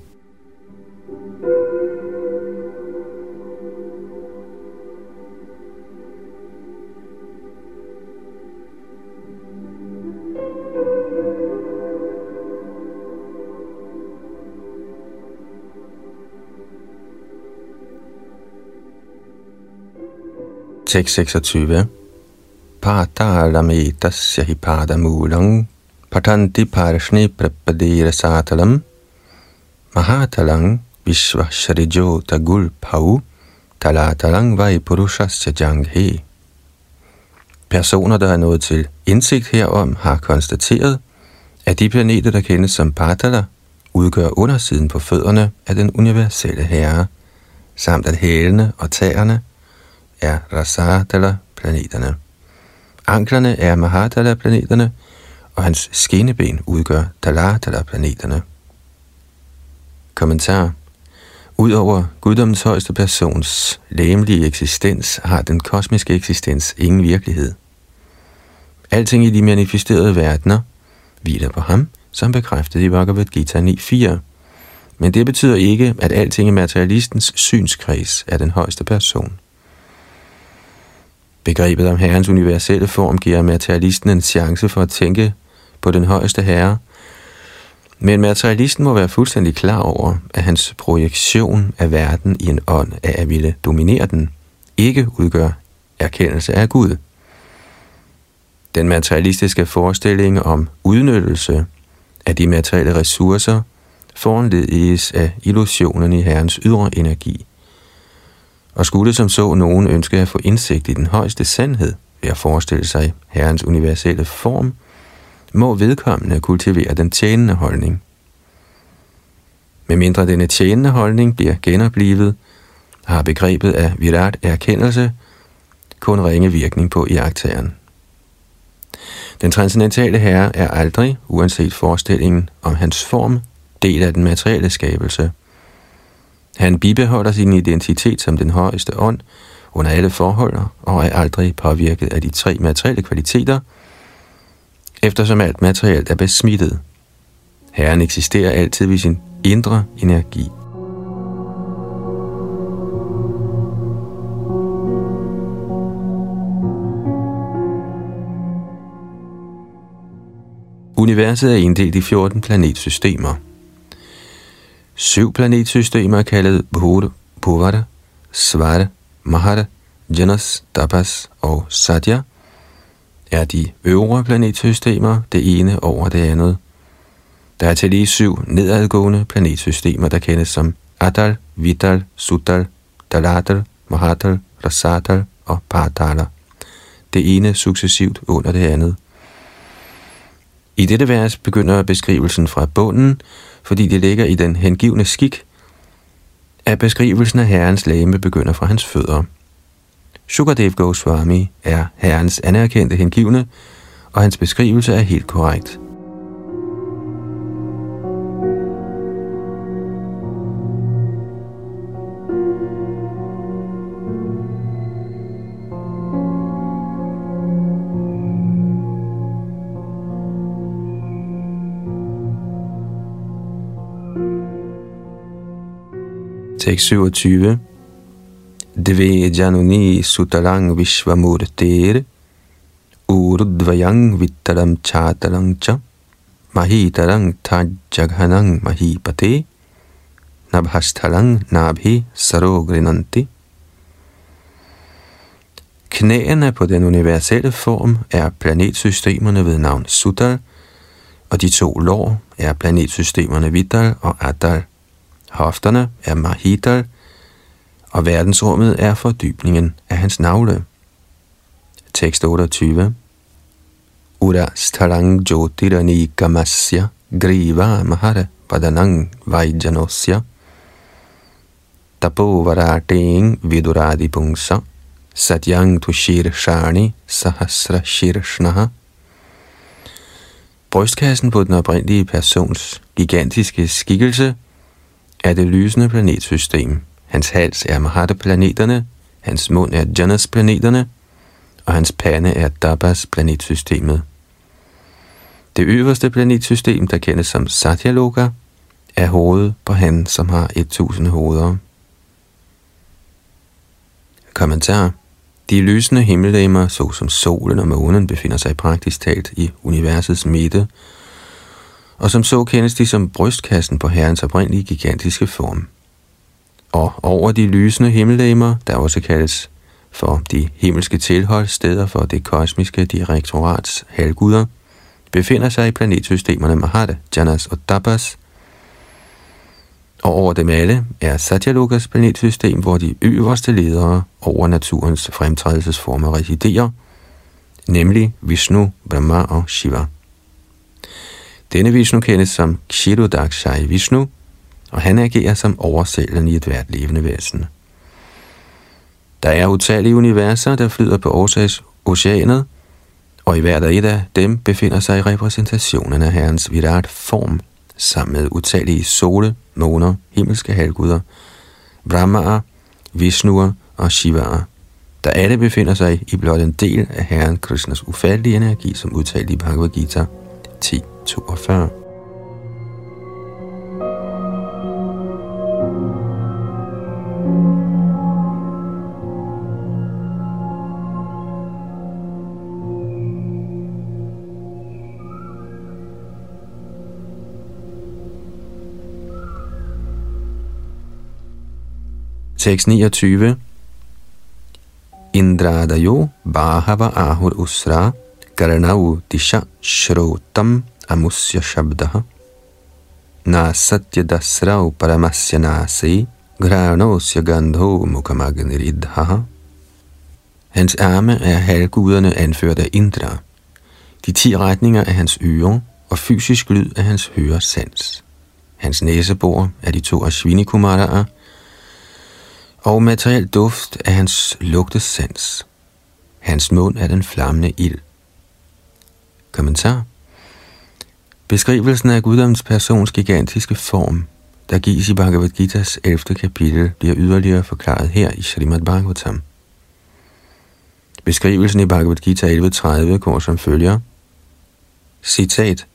A: 626. Patalameta hi padamulang patanti parshni prapadira satalam mahatalang vishva tagul pau talatalang vai purushasya janghe. Personer, der er nået til indsigt herom, har konstateret, at de planeter, der kendes som Patala, udgør undersiden på fødderne af den universelle herre, samt at hælene og tæerne er Rasadala-planeterne. Anklerne er Mahadala-planeterne, og hans skinneben udgør Daladala-planeterne. Kommentar Udover guddommens højeste persons læmelige eksistens, har den kosmiske eksistens ingen virkelighed. Alting i de manifesterede verdener hviler på ham, som bekræftet i Bhagavad Gita 9.4. Men det betyder ikke, at alting i materialistens synskreds er den højeste person. Begrebet om herrens universelle form giver materialisten en chance for at tænke på den højeste herre, men materialisten må være fuldstændig klar over, at hans projektion af verden i en ånd af at ville dominere den, ikke udgør erkendelse af Gud. Den materialistiske forestilling om udnyttelse af de materielle ressourcer foranlediges af illusionen i Herrens ydre energi – og skulle som så nogen ønske at få indsigt i den højeste sandhed ved at forestille sig Herrens universelle form, må vedkommende kultivere den tjenende holdning. Med mindre denne tjenende holdning bliver genoplivet, har begrebet af virat erkendelse kun ringe virkning på iagtageren. Den transcendentale herre er aldrig, uanset forestillingen om hans form, del af den materielle skabelse – han bibeholder sin identitet som den højeste ånd under alle forhold og er aldrig påvirket af de tre materielle kvaliteter, eftersom alt materielt er besmittet. Herren eksisterer altid ved sin indre energi. Universet er inddelt i 14 planetsystemer – Syv planetsystemer kaldet Bhuta, Bhuvara, Svara, Mahara, Janas, Tapas og Satya er de øvre planetsystemer, det ene over det andet. Der er til lige syv nedadgående planetsystemer, der kendes som Adal, Vital, Sutal, Dalatal, Mahatal, Rasatal og Patala. Det ene successivt under det andet. I dette vers begynder beskrivelsen fra bunden, fordi det ligger i den hengivne skik, at beskrivelsen af herrens læme begynder fra hans fødder. Sukadev Goswami er herrens anerkendte hengivne, og hans beskrivelse er helt korrekt. Tekst 27. Dve januni sutalang vishvamurtir urudvayang vittaram chatalang cha mahitarang tajjaghanang mahipate nabhastalang nabhi sarogrinanti. Knæene på den universelle form er planetsystemerne ved navn Sutal, og de to lår er planetsystemerne Vital og Adal. Hofterne er Mahidal, og verdensrummet er fordybningen af hans navle. Tekst 28 Ura stalang jyotirani gamasya griva mahara padanang vajjanosya tapo varateng viduradi pungsa satyang tushir shani sahasra shirshnaha. Brystkassen på den oprindelige persons gigantiske skikkelse er det lysende planetsystem. Hans hals er Mahata-planeterne, hans mund er Janas-planeterne, og hans pande er Dabas-planetsystemet. Det øverste planetsystem, der kendes som Satyaloka, er hovedet på han, som har 1000 hoveder. Kommentar De lysende himmellegemer, såsom solen og månen, befinder sig praktisk talt i universets midte, og som så kendes de som brystkassen på herrens oprindelige gigantiske form. Og over de lysende himmellegemer, der også kaldes for de himmelske tilholdssteder for det kosmiske direktorats halvguder, befinder sig i planetsystemerne Mahada, Janas og Dabas, og over dem alle er Satyalukas planetsystem, hvor de øverste ledere over naturens fremtrædelsesformer residerer, nemlig Vishnu, Brahma og Shiva. Denne Vishnu kendes som Kshirodakshai Vishnu, og han agerer som oversælen i et hvert levende væsen. Der er utallige universer, der flyder på årsags oceanet, og i hvert af et af dem befinder sig repræsentationen af Herrens Virat form, sammen med utallige sole, måner, himmelske halvguder, Brahmaer, Vishnuer og Shivaer, der alle befinder sig i blot en del af Herren Krishnas ufattelige energi, som udtalt i Bhagavad Gita 10.42. 629. Indradayo bahava ahur usra karanau disha shrotam amusya shabdaha na satya dasrau paramasya nasi granosya gandho mukamagniridhaha Hans arme er halvguderne anført af Indra. De ti retninger er hans ører, og fysisk lyd er hans høresans. Hans næsebor er de to ashwinikumaraer, og materiel duft er hans lugtesans. Hans mund er den flammende ild. Kommentar Beskrivelsen af guddoms persons gigantiske form, der gives i Bhagavad Gita's 11. kapitel, bliver yderligere forklaret her i Srimad Bhagavatam. Beskrivelsen i Bhagavad Gita 11.30 går som følger. Citat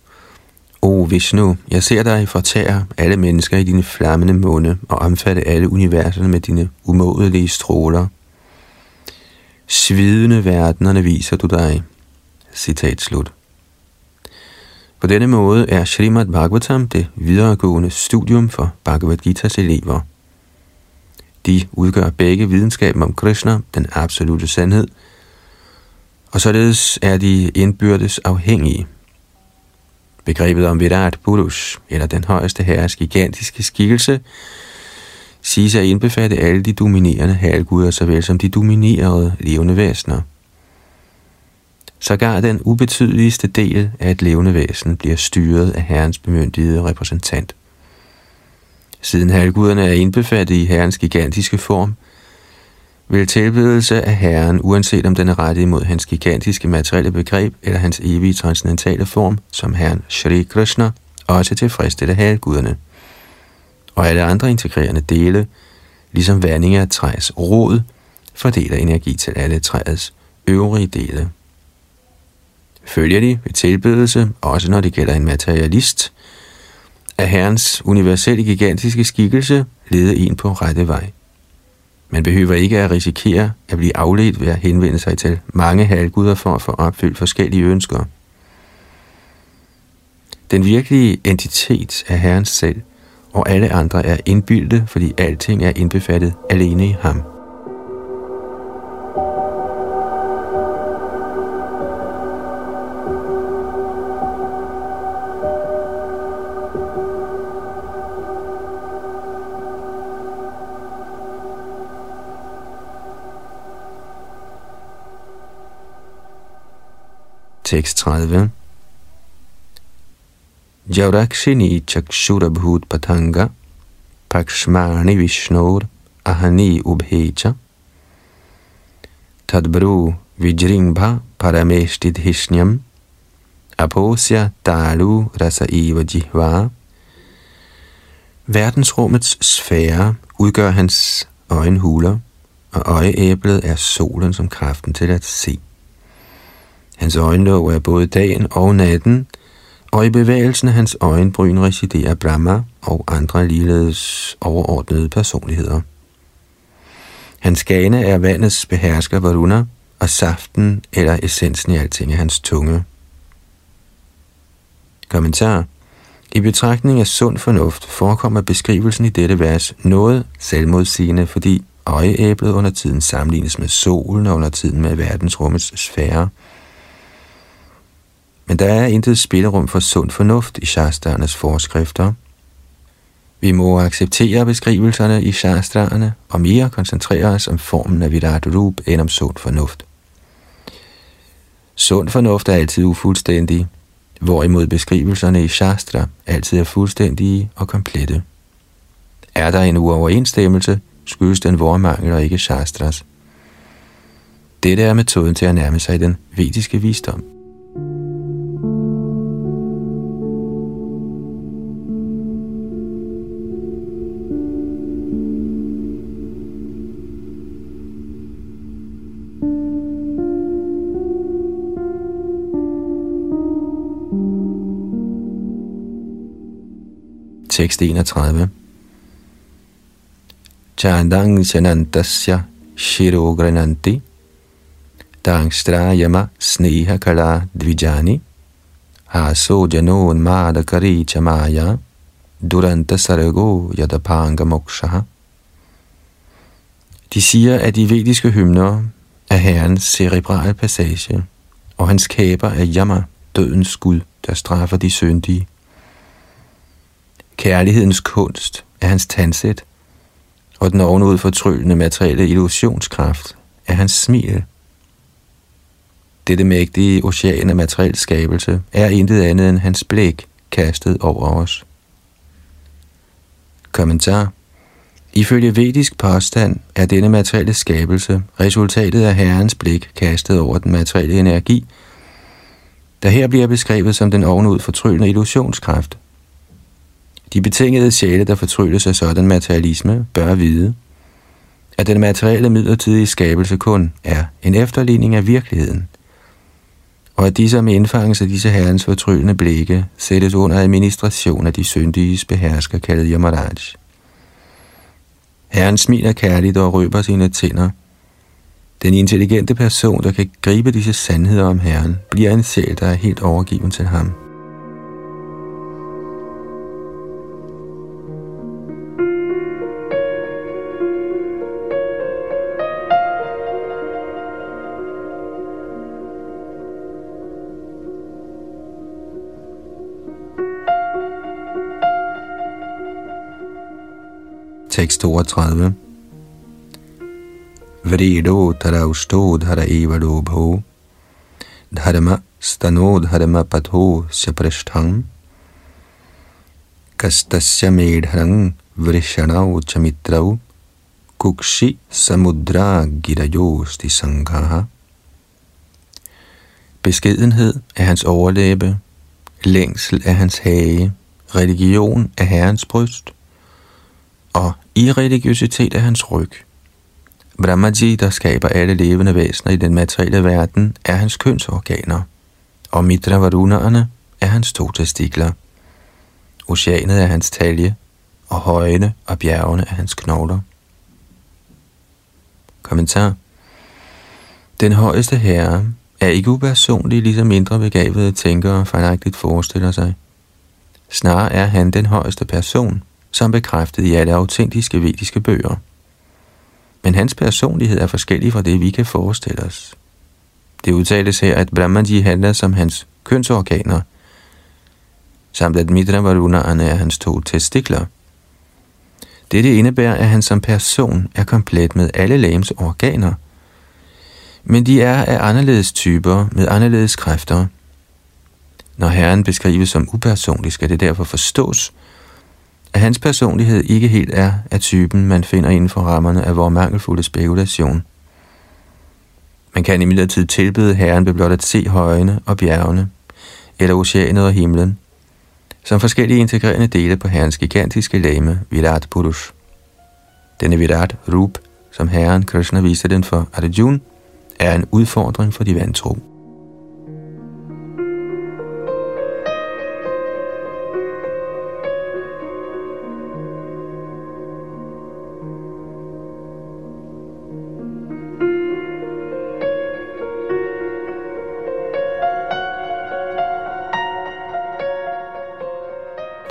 A: O Vishnu, jeg ser dig fortære alle mennesker i dine flammende munde og omfatte alle universerne med dine umådelige stråler. Svidende verdenerne viser du dig. Citat slut. På denne måde er Srimad Bhagavatam det videregående studium for Bhagavad Gita's elever. De udgør begge videnskaben om Krishna, den absolute sandhed, og således er de indbyrdes afhængige. Begrebet om Virat Purush, eller den højeste herres gigantiske skikkelse, siges at indbefatte alle de dominerende halvguder, såvel som de dominerede levende væsener. Sågar den ubetydeligste del af et levende væsen bliver styret af herrens bemyndigede repræsentant. Siden halvguderne er indbefattet i herrens gigantiske form, vil tilbedelse af Herren, uanset om den er rettet imod hans gigantiske materielle begreb eller hans evige transcendentale form, som Herren Shri Krishna, også tilfredsstille halvguderne. Og alle andre integrerende dele, ligesom vanding af træs rod, fordeler energi til alle træets øvrige dele. Følger de ved tilbedelse, også når det gælder en materialist, at Herrens universelle gigantiske skikkelse lede en på rette vej. Man behøver ikke at risikere at blive afledt ved at henvende sig til mange halvguder for at få opfyldt forskellige ønsker. Den virkelige entitet er Herren selv, og alle andre er indbyldte, fordi alting er indbefattet alene i ham. Tekst 30. Jaurakshini chakshura bhut patanga pakshmani vishnur ahani ubhecha tadbru vijringbha parameshtidhishnyam Aposya dalu rasa eva jihva. Verdensrummets sfære udgør hans øjenhuler, og øjeæblet er solen som kraften til at se. Hans øjenlåg er både dagen og natten, og i bevægelsen af hans øjenbryn residerer Brahma og andre ligeledes overordnede personligheder. Hans gane er vandets behersker Varuna, og saften eller essensen i alting er hans tunge. Kommentar i betragtning af sund fornuft forekommer beskrivelsen i dette vers noget selvmodsigende, fordi øjeæblet under tiden sammenlignes med solen og under tiden med verdensrummets sfære. Men der er intet spillerum for sund fornuft i shastraernes forskrifter. Vi må acceptere beskrivelserne i shastraerne og mere koncentrere os om formen af Virat Rup end om sund fornuft. Sund fornuft er altid ufuldstændig, hvorimod beskrivelserne i Shastra altid er fuldstændige og komplette. Er der en uoverensstemmelse, skyldes den vores mangel og ikke Shastras. Dette er metoden til at nærme sig den vediske visdom. 31. Chandang Chanantasya Shirogrananti Dangstrayama Sneha Kala Dvijani Haso Janon Madakari Chamaya Duranta Sargo Yadapanga Mokshaha De siger, at de vediske hymner er herrens cerebrale passage, og hans kæber er Yama, dødens gud, der straffer de syndige. Kærlighedens kunst er hans tandsæt, og den ovenud fortryllende materielle illusionskraft er hans smil. Dette mægtige ocean af materiel skabelse er intet andet end hans blik kastet over os. Kommentar Ifølge vedisk påstand er denne materielle skabelse resultatet af Herrens blik kastet over den materielle energi, der her bliver beskrevet som den ovenud fortryllende illusionskraft – de betingede sjæle, der fortrylles af sådan materialisme, bør vide, at den materielle midlertidige skabelse kun er en efterligning af virkeligheden, og at disse som indfanges af disse herrens fortryllende blikke sættes under administration af de syndiges behersker, kaldet Yamaraj. Herren smiler kærligt og røber sine tænder. Den intelligente person, der kan gribe disse sandheder om Herren, bliver en sjæl, der er helt overgiven til ham. Tekst 32. Vrido tarausto dhara eva lobho dharma stano dharma patho saprashtham kastasya medharang vrishanau chamitrau kukshi samudra girajosti sangha. Beskedenhed er hans overlæbe, længsel er hans hage, religion er herrens bryst, og i religiøsitet er hans ryg. Brahmaji, der skaber alle levende væsener i den materielle verden, er hans kønsorganer, og mitravarunaerne er hans to testikler. Oceanet er hans talje, og højene og bjergene er hans knogler. Kommentar Den højeste herre er ikke upersonlig, ligesom mindre begavede tænkere fejlagtigt forestiller sig. Snarere er han den højeste person, som bekræftet i alle autentiske vediske bøger. Men hans personlighed er forskellig fra det, vi kan forestille os. Det udtales her, at Brahmaji handler som hans kønsorganer, samt at Mitra Varunaerne er hans to testikler. Dette indebærer, at han som person er komplet med alle lægens organer, men de er af anderledes typer med anderledes kræfter. Når Herren beskrives som upersonlig, skal det derfor forstås, at hans personlighed ikke helt er af typen, man finder inden for rammerne af vores mangelfulde spekulation. Man kan imidlertid tilbede Herren ved blot at se højene og bjergene, eller oceanet og himlen, som forskellige integrerende dele på herrens gigantiske lame, Virat Purush. Denne Virat Rup, som herren Krishna viser den for Arjuna, er en udfordring for de vantro.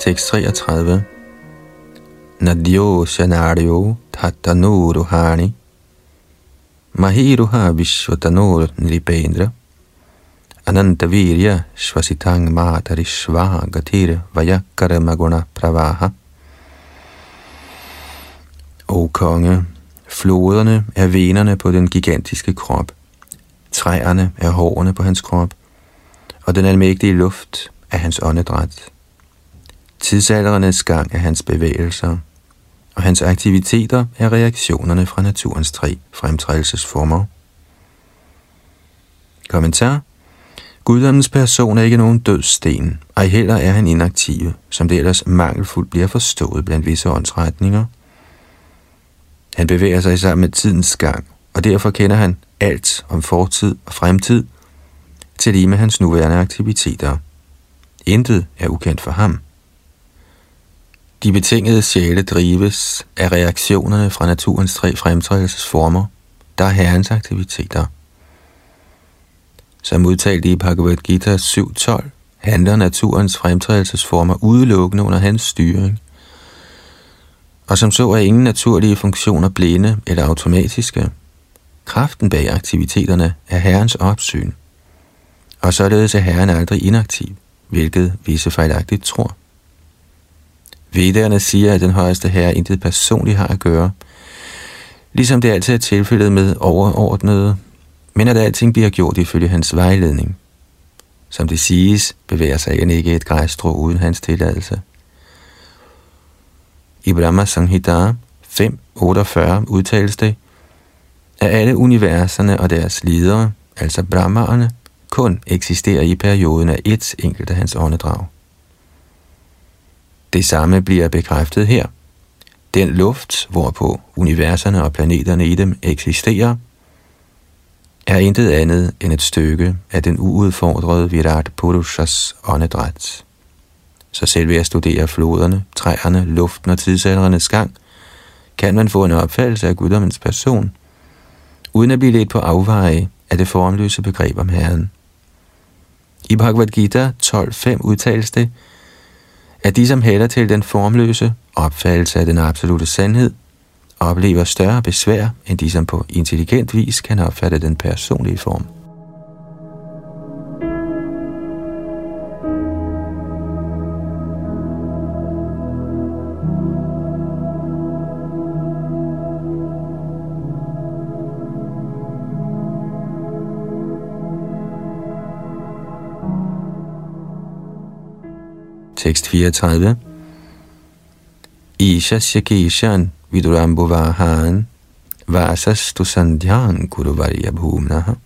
A: 633. Nadyo Shanaryo Tatanoruhani Mahiruha Vishwatanor Ananta Anantavirya Shvasitang Matarishva Gatir Vayakara Maguna Pravaha. O konge, floderne er venerne på den gigantiske krop, træerne er hårene på hans krop, og den almægtige luft er hans åndedræt. Tidsaldernes gang er hans bevægelser, og hans aktiviteter er reaktionerne fra naturens tre fremtrædelsesformer. Kommentar Guddommens person er ikke nogen død sten, ej heller er han inaktiv, som det ellers mangelfuldt bliver forstået blandt visse åndsretninger. Han bevæger sig sammen med tidens gang, og derfor kender han alt om fortid og fremtid, til lige med hans nuværende aktiviteter. Intet er ukendt for ham. De betingede sjæle drives af reaktionerne fra naturens tre fremtrædelsesformer, der er herrens aktiviteter. Som udtalt i Bhagavad Gita 7.12, handler naturens fremtrædelsesformer udelukkende under hans styring. Og som så er ingen naturlige funktioner blinde eller automatiske. Kraften bag aktiviteterne er herrens opsyn. Og således er herren aldrig inaktiv, hvilket visse fejlagtigt tror. Vedderne siger, at den højeste herre intet personligt har at gøre, ligesom det altid er tilfældet med overordnede, men at alting bliver gjort ifølge hans vejledning. Som det siges, bevæger sig ikke et græsstrå uden hans tilladelse. I Brahma Sanghita 5.48 udtales det, at alle universerne og deres ledere, altså Brahmaerne, kun eksisterer i perioden af et enkelt af hans åndedrag. Det samme bliver bekræftet her. Den luft, hvorpå universerne og planeterne i dem eksisterer, er intet andet end et stykke af den uudfordrede Virat Purushas åndedræt. Så selv ved at studere floderne, træerne, luften og tidsaldernes gang, kan man få en opfattelse af guddommens person, uden at blive lidt på afveje af det formløse begreb om Herren. I Bhagavad Gita 12.5 udtales det, at de, som hælder til den formløse opfattelse af den absolute sandhed, oplever større besvær end de, som på intelligent vis kan opfatte den personlige form. Tekst 34. Isha Shakishan Vidurambhuvahan Vasastu Sandhyan Kuruvarya Bhumnaha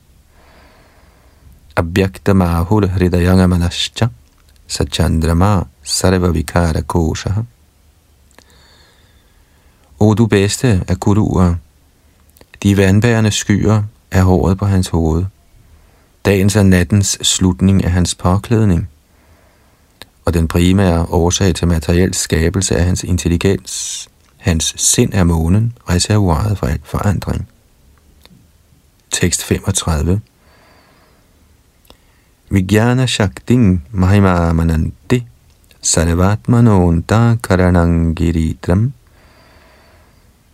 A: Abhyakta Mahur Hridayanga Manascha Sachandrama Sarva Vikara Kosha O du bedste af guruer, de vandbærende skyer er håret på hans hoved. Dagens og nattens slutning er hans påklædning og den primære årsag til materiel skabelse er hans intelligens. Hans sind er månen, reservoiret for al forandring. Tekst 35 Vigyana Shakting Mahima Mananti Sarvatmanonta Karanangiritram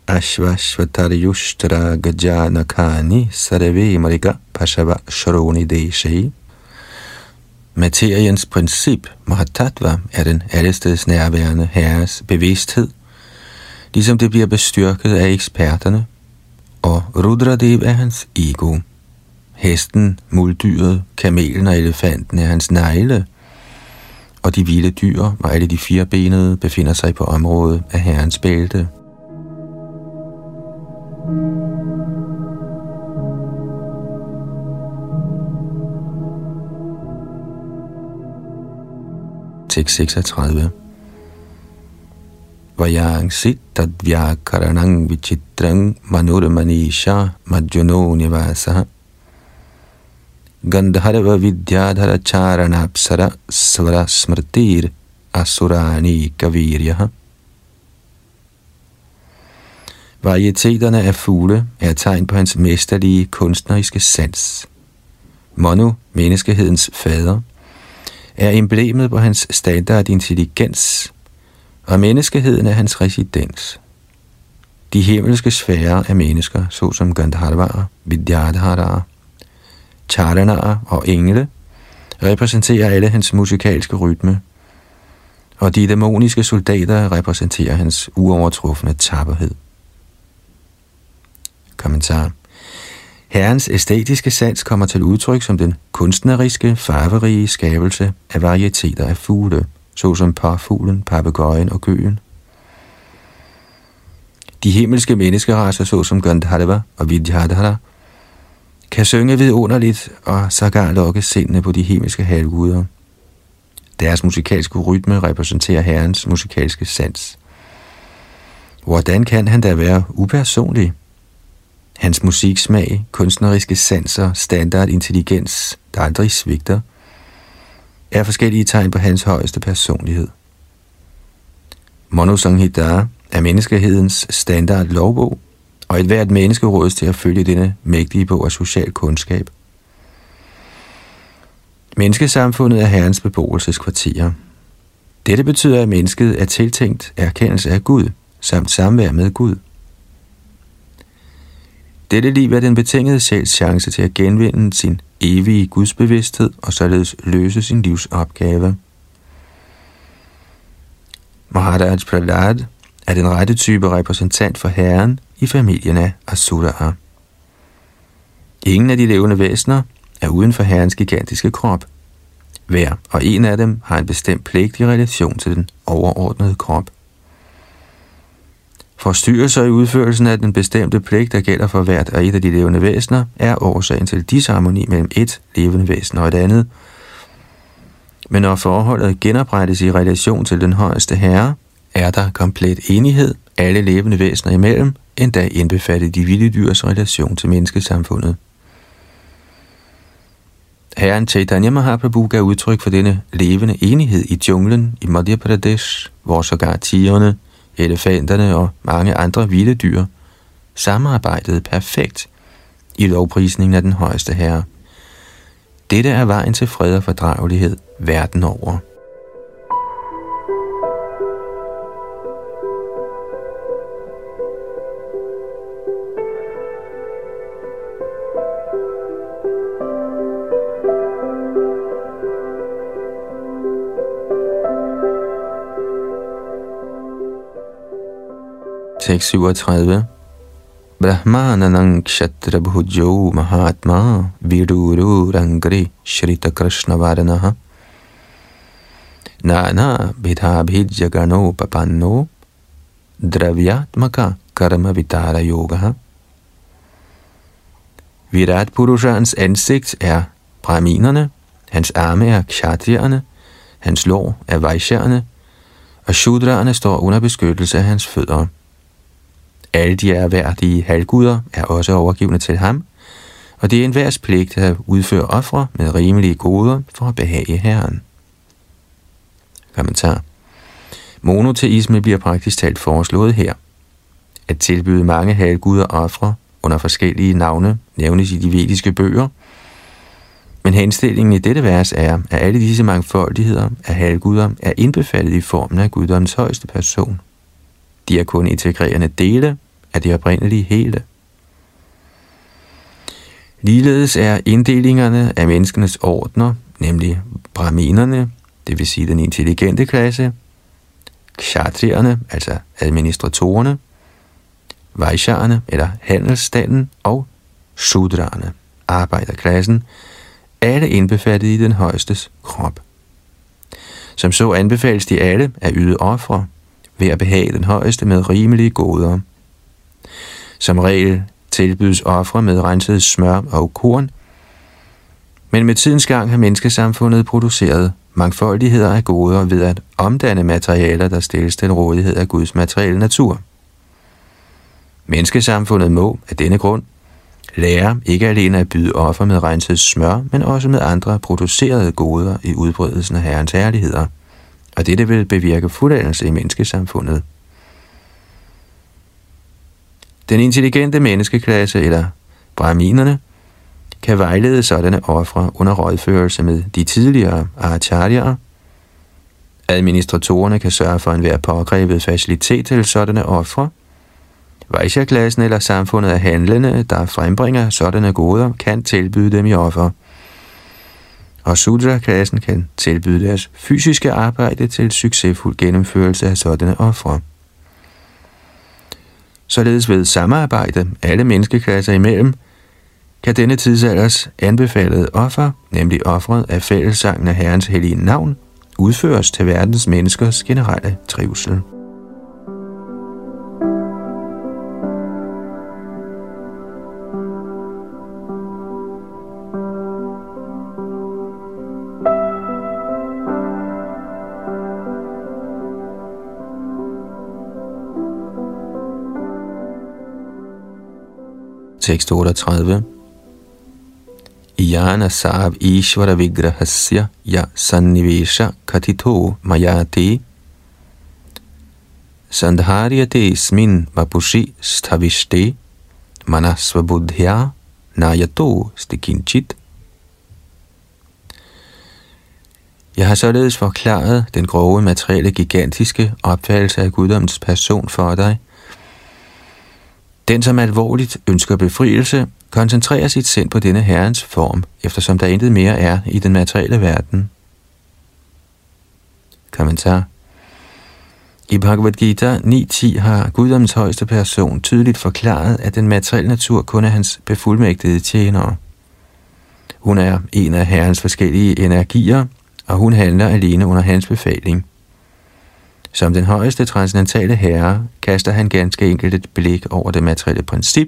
A: Ashvashvataryushtra Gajanakani Sarve Marika Pashava Shroni Deshai Materiens princip, Mahatattva, er den allesteds nærværende herres bevidsthed, ligesom det bliver bestyrket af eksperterne, og Rudradev er hans ego. Hesten, muldyret, kamelen og elefanten er hans negle, og de vilde dyr og alle de firebenede befinder sig på området af herrens bælte. Tekst 36. Vajang sittad vyakaranang vichitrang manurmanisha madjuno nivasa Gandharva vidyadhara charanapsara svara smrtir asurani kavirya. Varieteterne af fugle er tegn på hans mesterlige kunstneriske sans. Manu, menneskehedens fader, er emblemet på hans standard intelligens, og menneskeheden er hans residens. De himmelske sfærer af mennesker, såsom Gandharvaer, Vidyadhara, Charanaer og engle, repræsenterer alle hans musikalske rytme, og de dæmoniske soldater repræsenterer hans uovertrufne tapperhed. Kommentar Herrens æstetiske sans kommer til udtryk som den kunstneriske, farverige skabelse af varieteter af fugle, såsom parfuglen, papegøjen og gøen. De himmelske menneskeraser, såsom Gandharva og Vidyadhara, kan synge vidunderligt og sågar lokke sindene på de himmelske halvguder. Deres musikalske rytme repræsenterer herrens musikalske sans. Hvordan kan han da være upersonlig? Hans musiksmag, kunstneriske sanser, standard intelligens, der aldrig svigter, er forskellige tegn på hans højeste personlighed. Monosanghita er menneskehedens standard lovbog, og et hvert menneske rådes til at følge denne mægtige bog af social kundskab. Menneskesamfundet er herrens beboelseskvarterer. Dette betyder, at mennesket er tiltænkt erkendelse af Gud, samt samvær med Gud. Dette liv er den betingede sjæls chance til at genvinde sin evige gudsbevidsthed og således løse sin livsopgave. Maharaj Prahlad er den rette type repræsentant for Herren i familien af Asuraer. Ingen af de levende væsener er uden for Herrens gigantiske krop. Hver og en af dem har en bestemt pligtig relation til den overordnede krop. Forstyrrelser i udførelsen af den bestemte pligt, der gælder for hvert og et af de levende væsener, er årsagen til disharmoni mellem et levende væsen og et andet. Men når forholdet genoprettes i relation til den højeste herre, er der komplet enighed alle levende væsener imellem, endda indbefattet de vilde dyrs relation til menneskesamfundet. Herren Chaitanya Mahaprabhu gav udtryk for denne levende enighed i junglen i Madhya Pradesh, hvor sågar tigerne, elefanterne og mange andre vilde dyr samarbejdede perfekt i lovprisningen af den højeste herre. Dette er vejen til fred og fordragelighed verden over. Tekst 37. Brahmananang kshatra bhujo mahatma viduru rangri shrita krishna varanaha nana bhidha gano papanno dravyatmaka karma vitara yoga. Virat Purushans ansigt er brahminerne, hans arme er kshatriyerne, hans lår er vaishyerne, og shudraerne står under beskyttelse af hans fødder. Alle de erhverdige halvguder er også overgivende til ham, og det er enhvers pligt at udføre ofre med rimelige goder for at behage Herren. Kommentar. Monoteisme bliver praktisk talt foreslået her. At tilbyde mange halvguder ofre under forskellige navne nævnes i de vediske bøger, men henstillingen i dette vers er, at alle disse mangfoldigheder af halvguder er indbefattet i formen af guddoms højeste person. De er kun integrerende dele af det oprindelige hele. Ligeledes er inddelingerne af menneskenes ordner, nemlig brahminerne, det vil sige den intelligente klasse, kshatrierne, altså administratorerne, vaisharerne, eller handelsstanden, og sudrarne, arbejderklassen, alle indbefattet i den højestes krop. Som så anbefales de alle at yde ofre ved at behage den højeste med rimelige goder – som regel tilbydes ofre med renset smør og korn, men med tidens gang har menneskesamfundet produceret mangfoldigheder af goder ved at omdanne materialer, der stilles til rådighed af Guds materielle natur. Menneskesamfundet må af denne grund lære ikke alene at byde offer med renset smør, men også med andre producerede goder i udbredelsen af Herrens herligheder. Og dette vil bevirke fuldendelse i menneskesamfundet. Den intelligente menneskeklasse, eller brahminerne, kan vejlede sådanne ofre under rådførelse med de tidligere acharyaer. Administratorerne kan sørge for enhver pågrebet facilitet til sådanne ofre. Vaisya-klassen eller samfundet af handlende, der frembringer sådanne goder, kan tilbyde dem i offer. Og Sudra-klassen kan tilbyde deres fysiske arbejde til succesfuld gennemførelse af sådanne ofre. Således ved samarbejde alle menneskeklasser imellem, kan denne tidsalders anbefalede offer, nemlig offret af fællessangen af Herrens hellige navn, udføres til verdens menneskers generelle trivsel. 638. Jana Sav Ishvara Vigrahasya Ya Sannivesha Katito Mayati Sandharyate Smin Vapushi Stavishte Manasva Buddhya Nayato Stikinchit Jeg har således forklaret den grove materielle gigantiske opfattelse af guddommens person for dig, den, som alvorligt ønsker befrielse, koncentrerer sit sind på denne herrens form, eftersom der intet mere er i den materielle verden. Kommentar i Bhagavad Gita 9.10 har Guddoms højeste person tydeligt forklaret, at den materielle natur kun er hans befuldmægtigede tjenere. Hun er en af herrens forskellige energier, og hun handler alene under hans befaling. Som den højeste transcendentale herre kaster han ganske enkelt et blik over det materielle princip,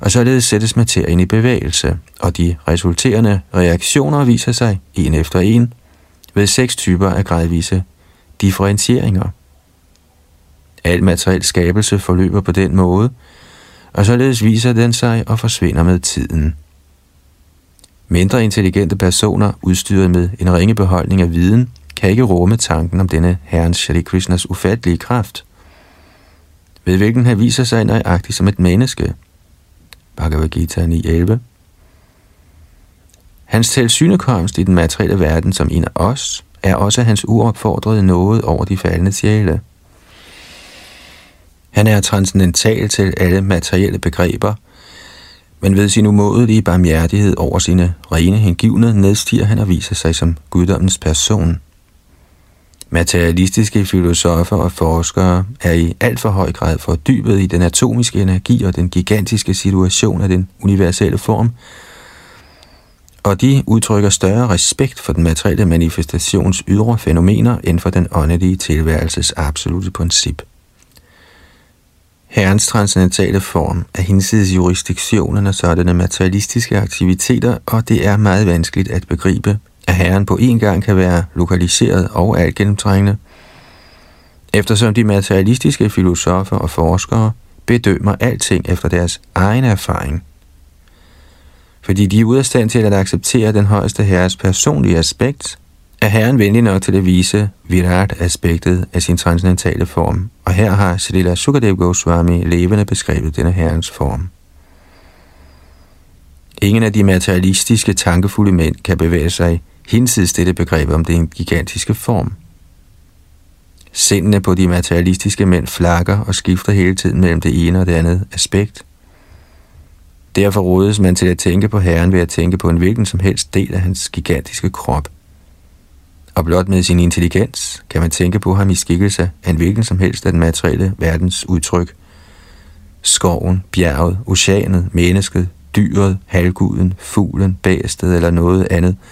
A: og således sættes materien i bevægelse, og de resulterende reaktioner viser sig en efter en ved seks typer af gradvise differentieringer. Al materiel skabelse forløber på den måde, og således viser den sig og forsvinder med tiden. Mindre intelligente personer udstyret med en ringe beholdning af viden kan ikke rumme tanken om denne herrens Shri Krishnas ufattelige kraft, ved hvilken han viser sig nøjagtigt som et menneske. Bhagavad Gita 9.11 Hans tilsynekomst i den materielle verden som en af os, er også hans uopfordrede noget over de faldende sjæle. Han er transcendental til alle materielle begreber, men ved sin umådelige barmhjertighed over sine rene hengivne nedstiger han og viser sig som guddommens person. Materialistiske filosofer og forskere er i alt for høj grad fordybet i den atomiske energi og den gigantiske situation af den universelle form, og de udtrykker større respekt for den materielle manifestations ydre fænomener end for den åndelige tilværelses absolute princip. Herrens transcendentale form er hinsides jurisdiktionen af sådanne materialistiske aktiviteter, og det er meget vanskeligt at begribe, at Herren på en gang kan være lokaliseret og alt gennemtrængende, eftersom de materialistiske filosofer og forskere bedømmer alting efter deres egen erfaring. Fordi de er ude af stand til at acceptere den højeste herres personlige aspekt, er Herren venlig nok til at vise Virat-aspektet af sin transcendentale form, og her har Srila Sukadev Goswami levende beskrevet denne herrens form. Ingen af de materialistiske, tankefulde mænd kan bevæge sig hinsides dette begreb om den gigantiske form. Sindene på de materialistiske mænd flakker og skifter hele tiden mellem det ene og det andet aspekt. Derfor rådes man til at tænke på Herren ved at tænke på en hvilken som helst del af hans gigantiske krop. Og blot med sin intelligens kan man tænke på ham i skikkelse af en hvilken som helst af den materielle verdens udtryk. Skoven, bjerget, oceanet, mennesket, dyret, halvguden, fuglen, bæstet eller noget andet –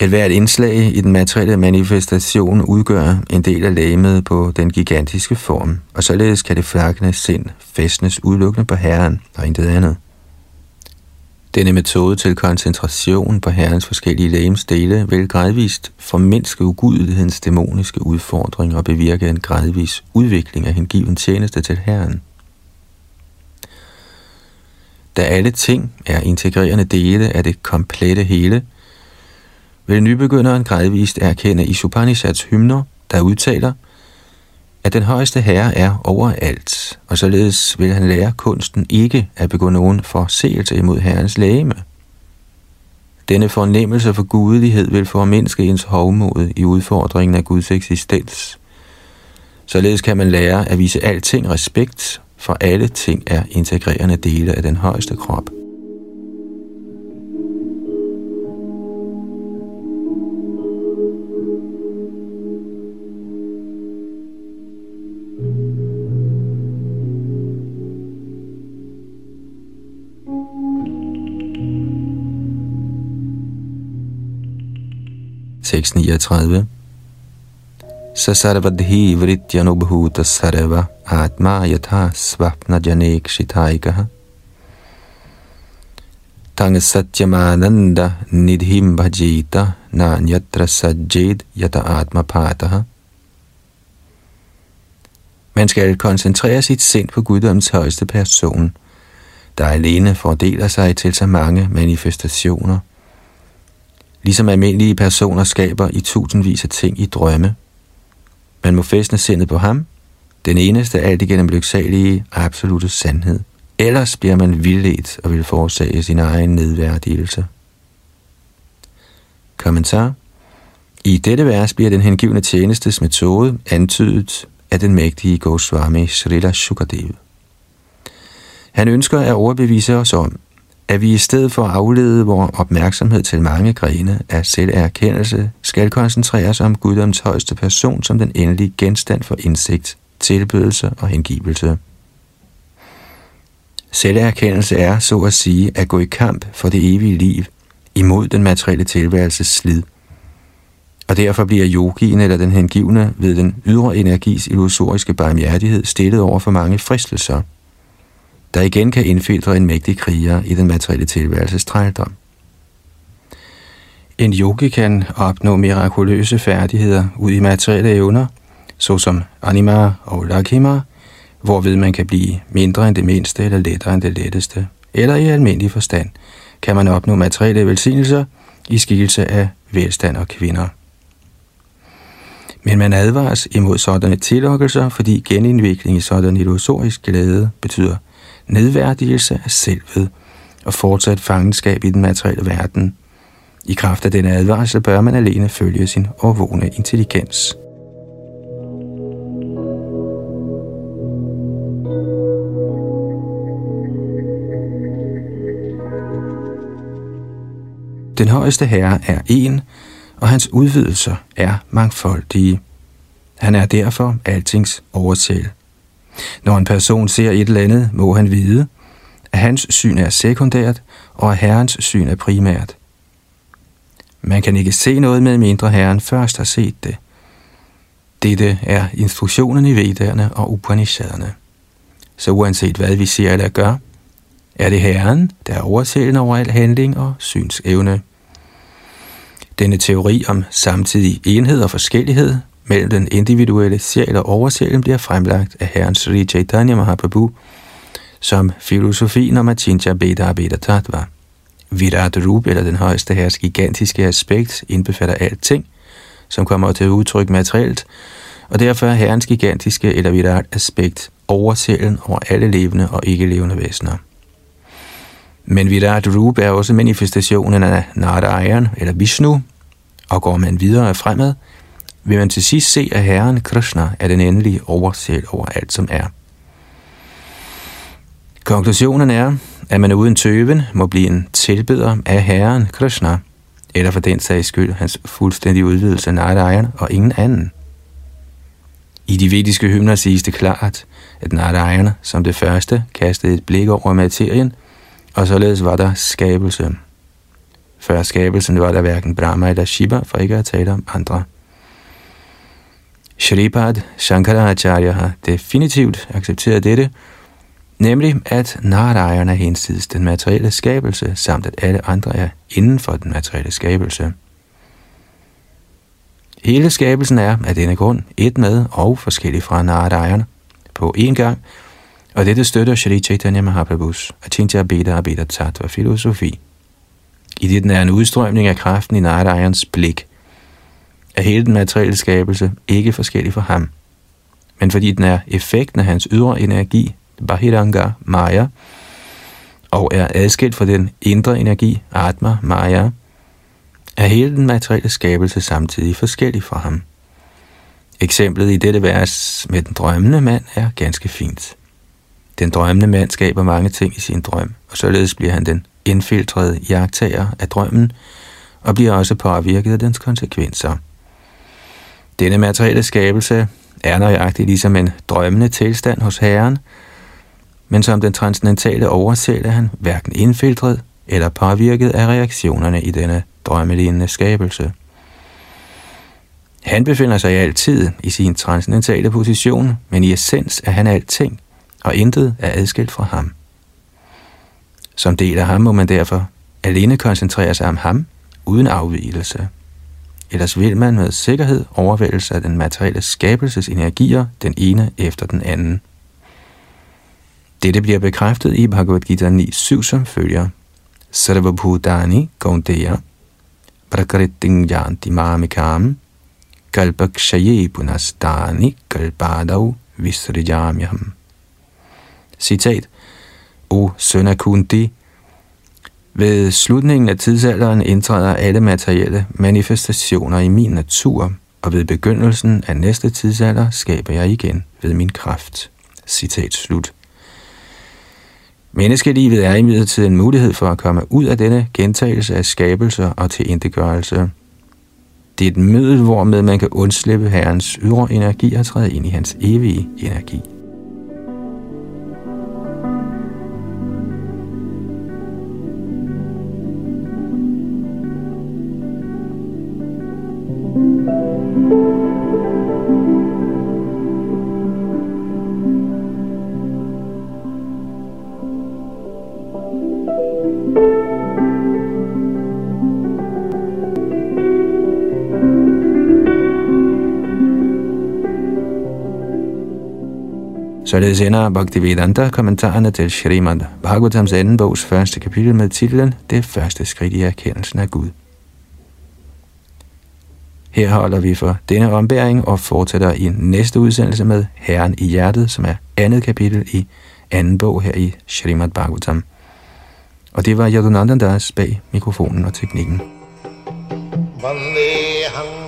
A: et hvert indslag i den materielle manifestation udgør en del af lægemet på den gigantiske form, og således kan det flakkende sind fæstnes udelukkende på Herren og intet andet. Denne metode til koncentration på Herrens forskellige lægemsdele vil gradvist formindske ugudelighedens dæmoniske udfordring og bevirke en gradvis udvikling af hengiven tjeneste til Herren. Da alle ting er integrerende dele af det komplette hele, vil nybegynderen gradvist erkende i Upanishads hymner, der udtaler, at den højeste herre er overalt, og således vil han lære kunsten ikke at begå nogen forseelse imod herrens lægeme. Denne fornemmelse for gudelighed vil formindske ens hovmod i udfordringen af Guds eksistens. Således kan man lære at vise alting respekt, for alle ting er integrerende dele af den højeste krop. 639. Sasarvadhi vrityanubhuta sarva atma yatha svapna janek shitaikaha. Tang satyamananda nidhim bhajita nanyatra sajjed yata atma pataha. Man skal koncentrere sit sind på guddoms højeste person, der alene fordeler sig til så mange manifestationer – Ligesom almindelige personer skaber i tusindvis af ting i drømme. Man må fæstne sindet på ham, den eneste alt igennem lyksalige absolute sandhed. Ellers bliver man vildledt og vil forårsage sin egen nedværdigelse. Kommentar I dette vers bliver den hengivne tjenestes metode antydet af den mægtige Goswami Srila Shukadev. Han ønsker at overbevise os om, at vi i stedet for at aflede vores opmærksomhed til mange grene af selverkendelse, skal koncentrere os om guddoms højeste person som den endelige genstand for indsigt, tilbydelse og hengivelse. Selverkendelse er, så at sige, at gå i kamp for det evige liv imod den materielle tilværelses slid. Og derfor bliver yogien eller den hengivne ved den ydre energis illusoriske barmhjertighed stillet over for mange fristelser – der igen kan indfiltre en mægtig kriger i den materielle tilværelses trældom. En yogi kan opnå mirakuløse færdigheder ud i materielle evner, såsom anima og lakima, hvorved man kan blive mindre end det mindste eller lettere end det letteste. Eller i almindelig forstand kan man opnå materielle velsignelser i skikkelse af velstand og kvinder. Men man advares imod sådanne tillokkelser, fordi genindvikling i sådan illusorisk glæde betyder nedværdigelse af selvet og fortsat fangenskab i den materielle verden. I kraft af denne advarsel bør man alene følge sin overvågne intelligens. Den højeste herre er en, og hans udvidelser er mangfoldige. Han er derfor altings oversæl. Når en person ser et eller andet, må han vide, at hans syn er sekundært, og at herrens syn er primært. Man kan ikke se noget med mindre herren først har set det. Dette er instruktionen i Vedderne og Upanishaderne. Så uanset hvad vi ser eller gør, er det Herren, der er oversælden over al handling og synsevne. Denne teori om samtidig enhed og forskellighed mellem den individuelle sjæl og oversjælen bliver fremlagt af Herren Sri Chaitanya Mahaprabhu som filosofien om Achincha Beda Beda Tattva. Virat Rup, eller den højeste herres gigantiske aspekt, indbefatter alting, som kommer til udtryk materielt, og derfor er herrens gigantiske eller Virat aspekt oversjælen over alle levende og ikke levende væsener. Men Virat Rup er også manifestationen af Narayan eller Vishnu, og går man videre fremad, vil man til sidst se, at Herren Krishna er den endelige oversæl over alt, som er. Konklusionen er, at man uden tøven må blive en tilbeder af Herren Krishna, eller for den sags skyld hans fuldstændige udvidelse af Narayan og ingen anden. I de vediske hymner siges det klart, at Narayan som det første kastede et blik over materien, og således var der skabelse. Før skabelsen var der hverken Brahma eller Shiva, for ikke at tale om andre. Shripad Shankaracharya har definitivt accepteret dette, Nemlig, at Narayana er hensides den materielle skabelse, samt at alle andre er inden for den materielle skabelse. Hele skabelsen er af denne grund et med og forskellig fra Narayana på én gang, og dette støtter Shri Chaitanya Mahaprabhus Achintya Beda Abeda Tattva filosofi. I det den er en udstrømning af kraften i Narayans blik, er hele den materielle skabelse ikke forskellig for ham. Men fordi den er effekten af hans ydre energi, Bahiranga Maya, og er adskilt fra den indre energi, Atma Maya, er hele den materielle skabelse samtidig forskellig fra ham. Eksemplet i dette vers med den drømmende mand er ganske fint. Den drømmende mand skaber mange ting i sin drøm, og således bliver han den indfiltrede jagttager af drømmen, og bliver også påvirket af dens konsekvenser. Denne materielle skabelse er nøjagtigt ligesom en drømmende tilstand hos Herren, men som den transcendentale oversæt er han hverken indfiltret eller påvirket af reaktionerne i denne drømmelignende skabelse. Han befinder sig altid i sin transcendentale position, men i essens er han alting, og intet er adskilt fra ham. Som del af ham må man derfor alene koncentrere sig om ham, uden afvielse. Ellers vil man med sikkerhed overvældes af den materielle skabelses energier, den ene efter den anden. Dette bliver bekræftet i Bhagavad Gita 9.7, som følger. Sarvabhutani Gaundeya Prakriting Janti Mamikam Kalpakshaye Punastani Kalpadav Visrijamyam. Citat. O søn af Kunti, ved slutningen af tidsalderen indtræder alle materielle manifestationer i min natur, og ved begyndelsen af næste tidsalder skaber jeg igen ved min kraft. Citat slut. Menneskelivet er imidlertid en mulighed for at komme ud af denne gentagelse af skabelser og til indegørelse. Det er et middel, hvormed man kan undslippe Herrens ydre energi og træde ind i hans evige energi. Således ender Bhaktivedanta kommentarerne til Srimad Bhagavatams anden bogs første kapitel med titlen Det første skridt i erkendelsen af Gud. Her holder vi for denne ombæring og fortsætter i næste udsendelse med Herren i hjertet, som er andet kapitel i anden bog her i Srimad Bhagavatam. Og det var Yadunandandas bag mikrofonen og teknikken. Vandeham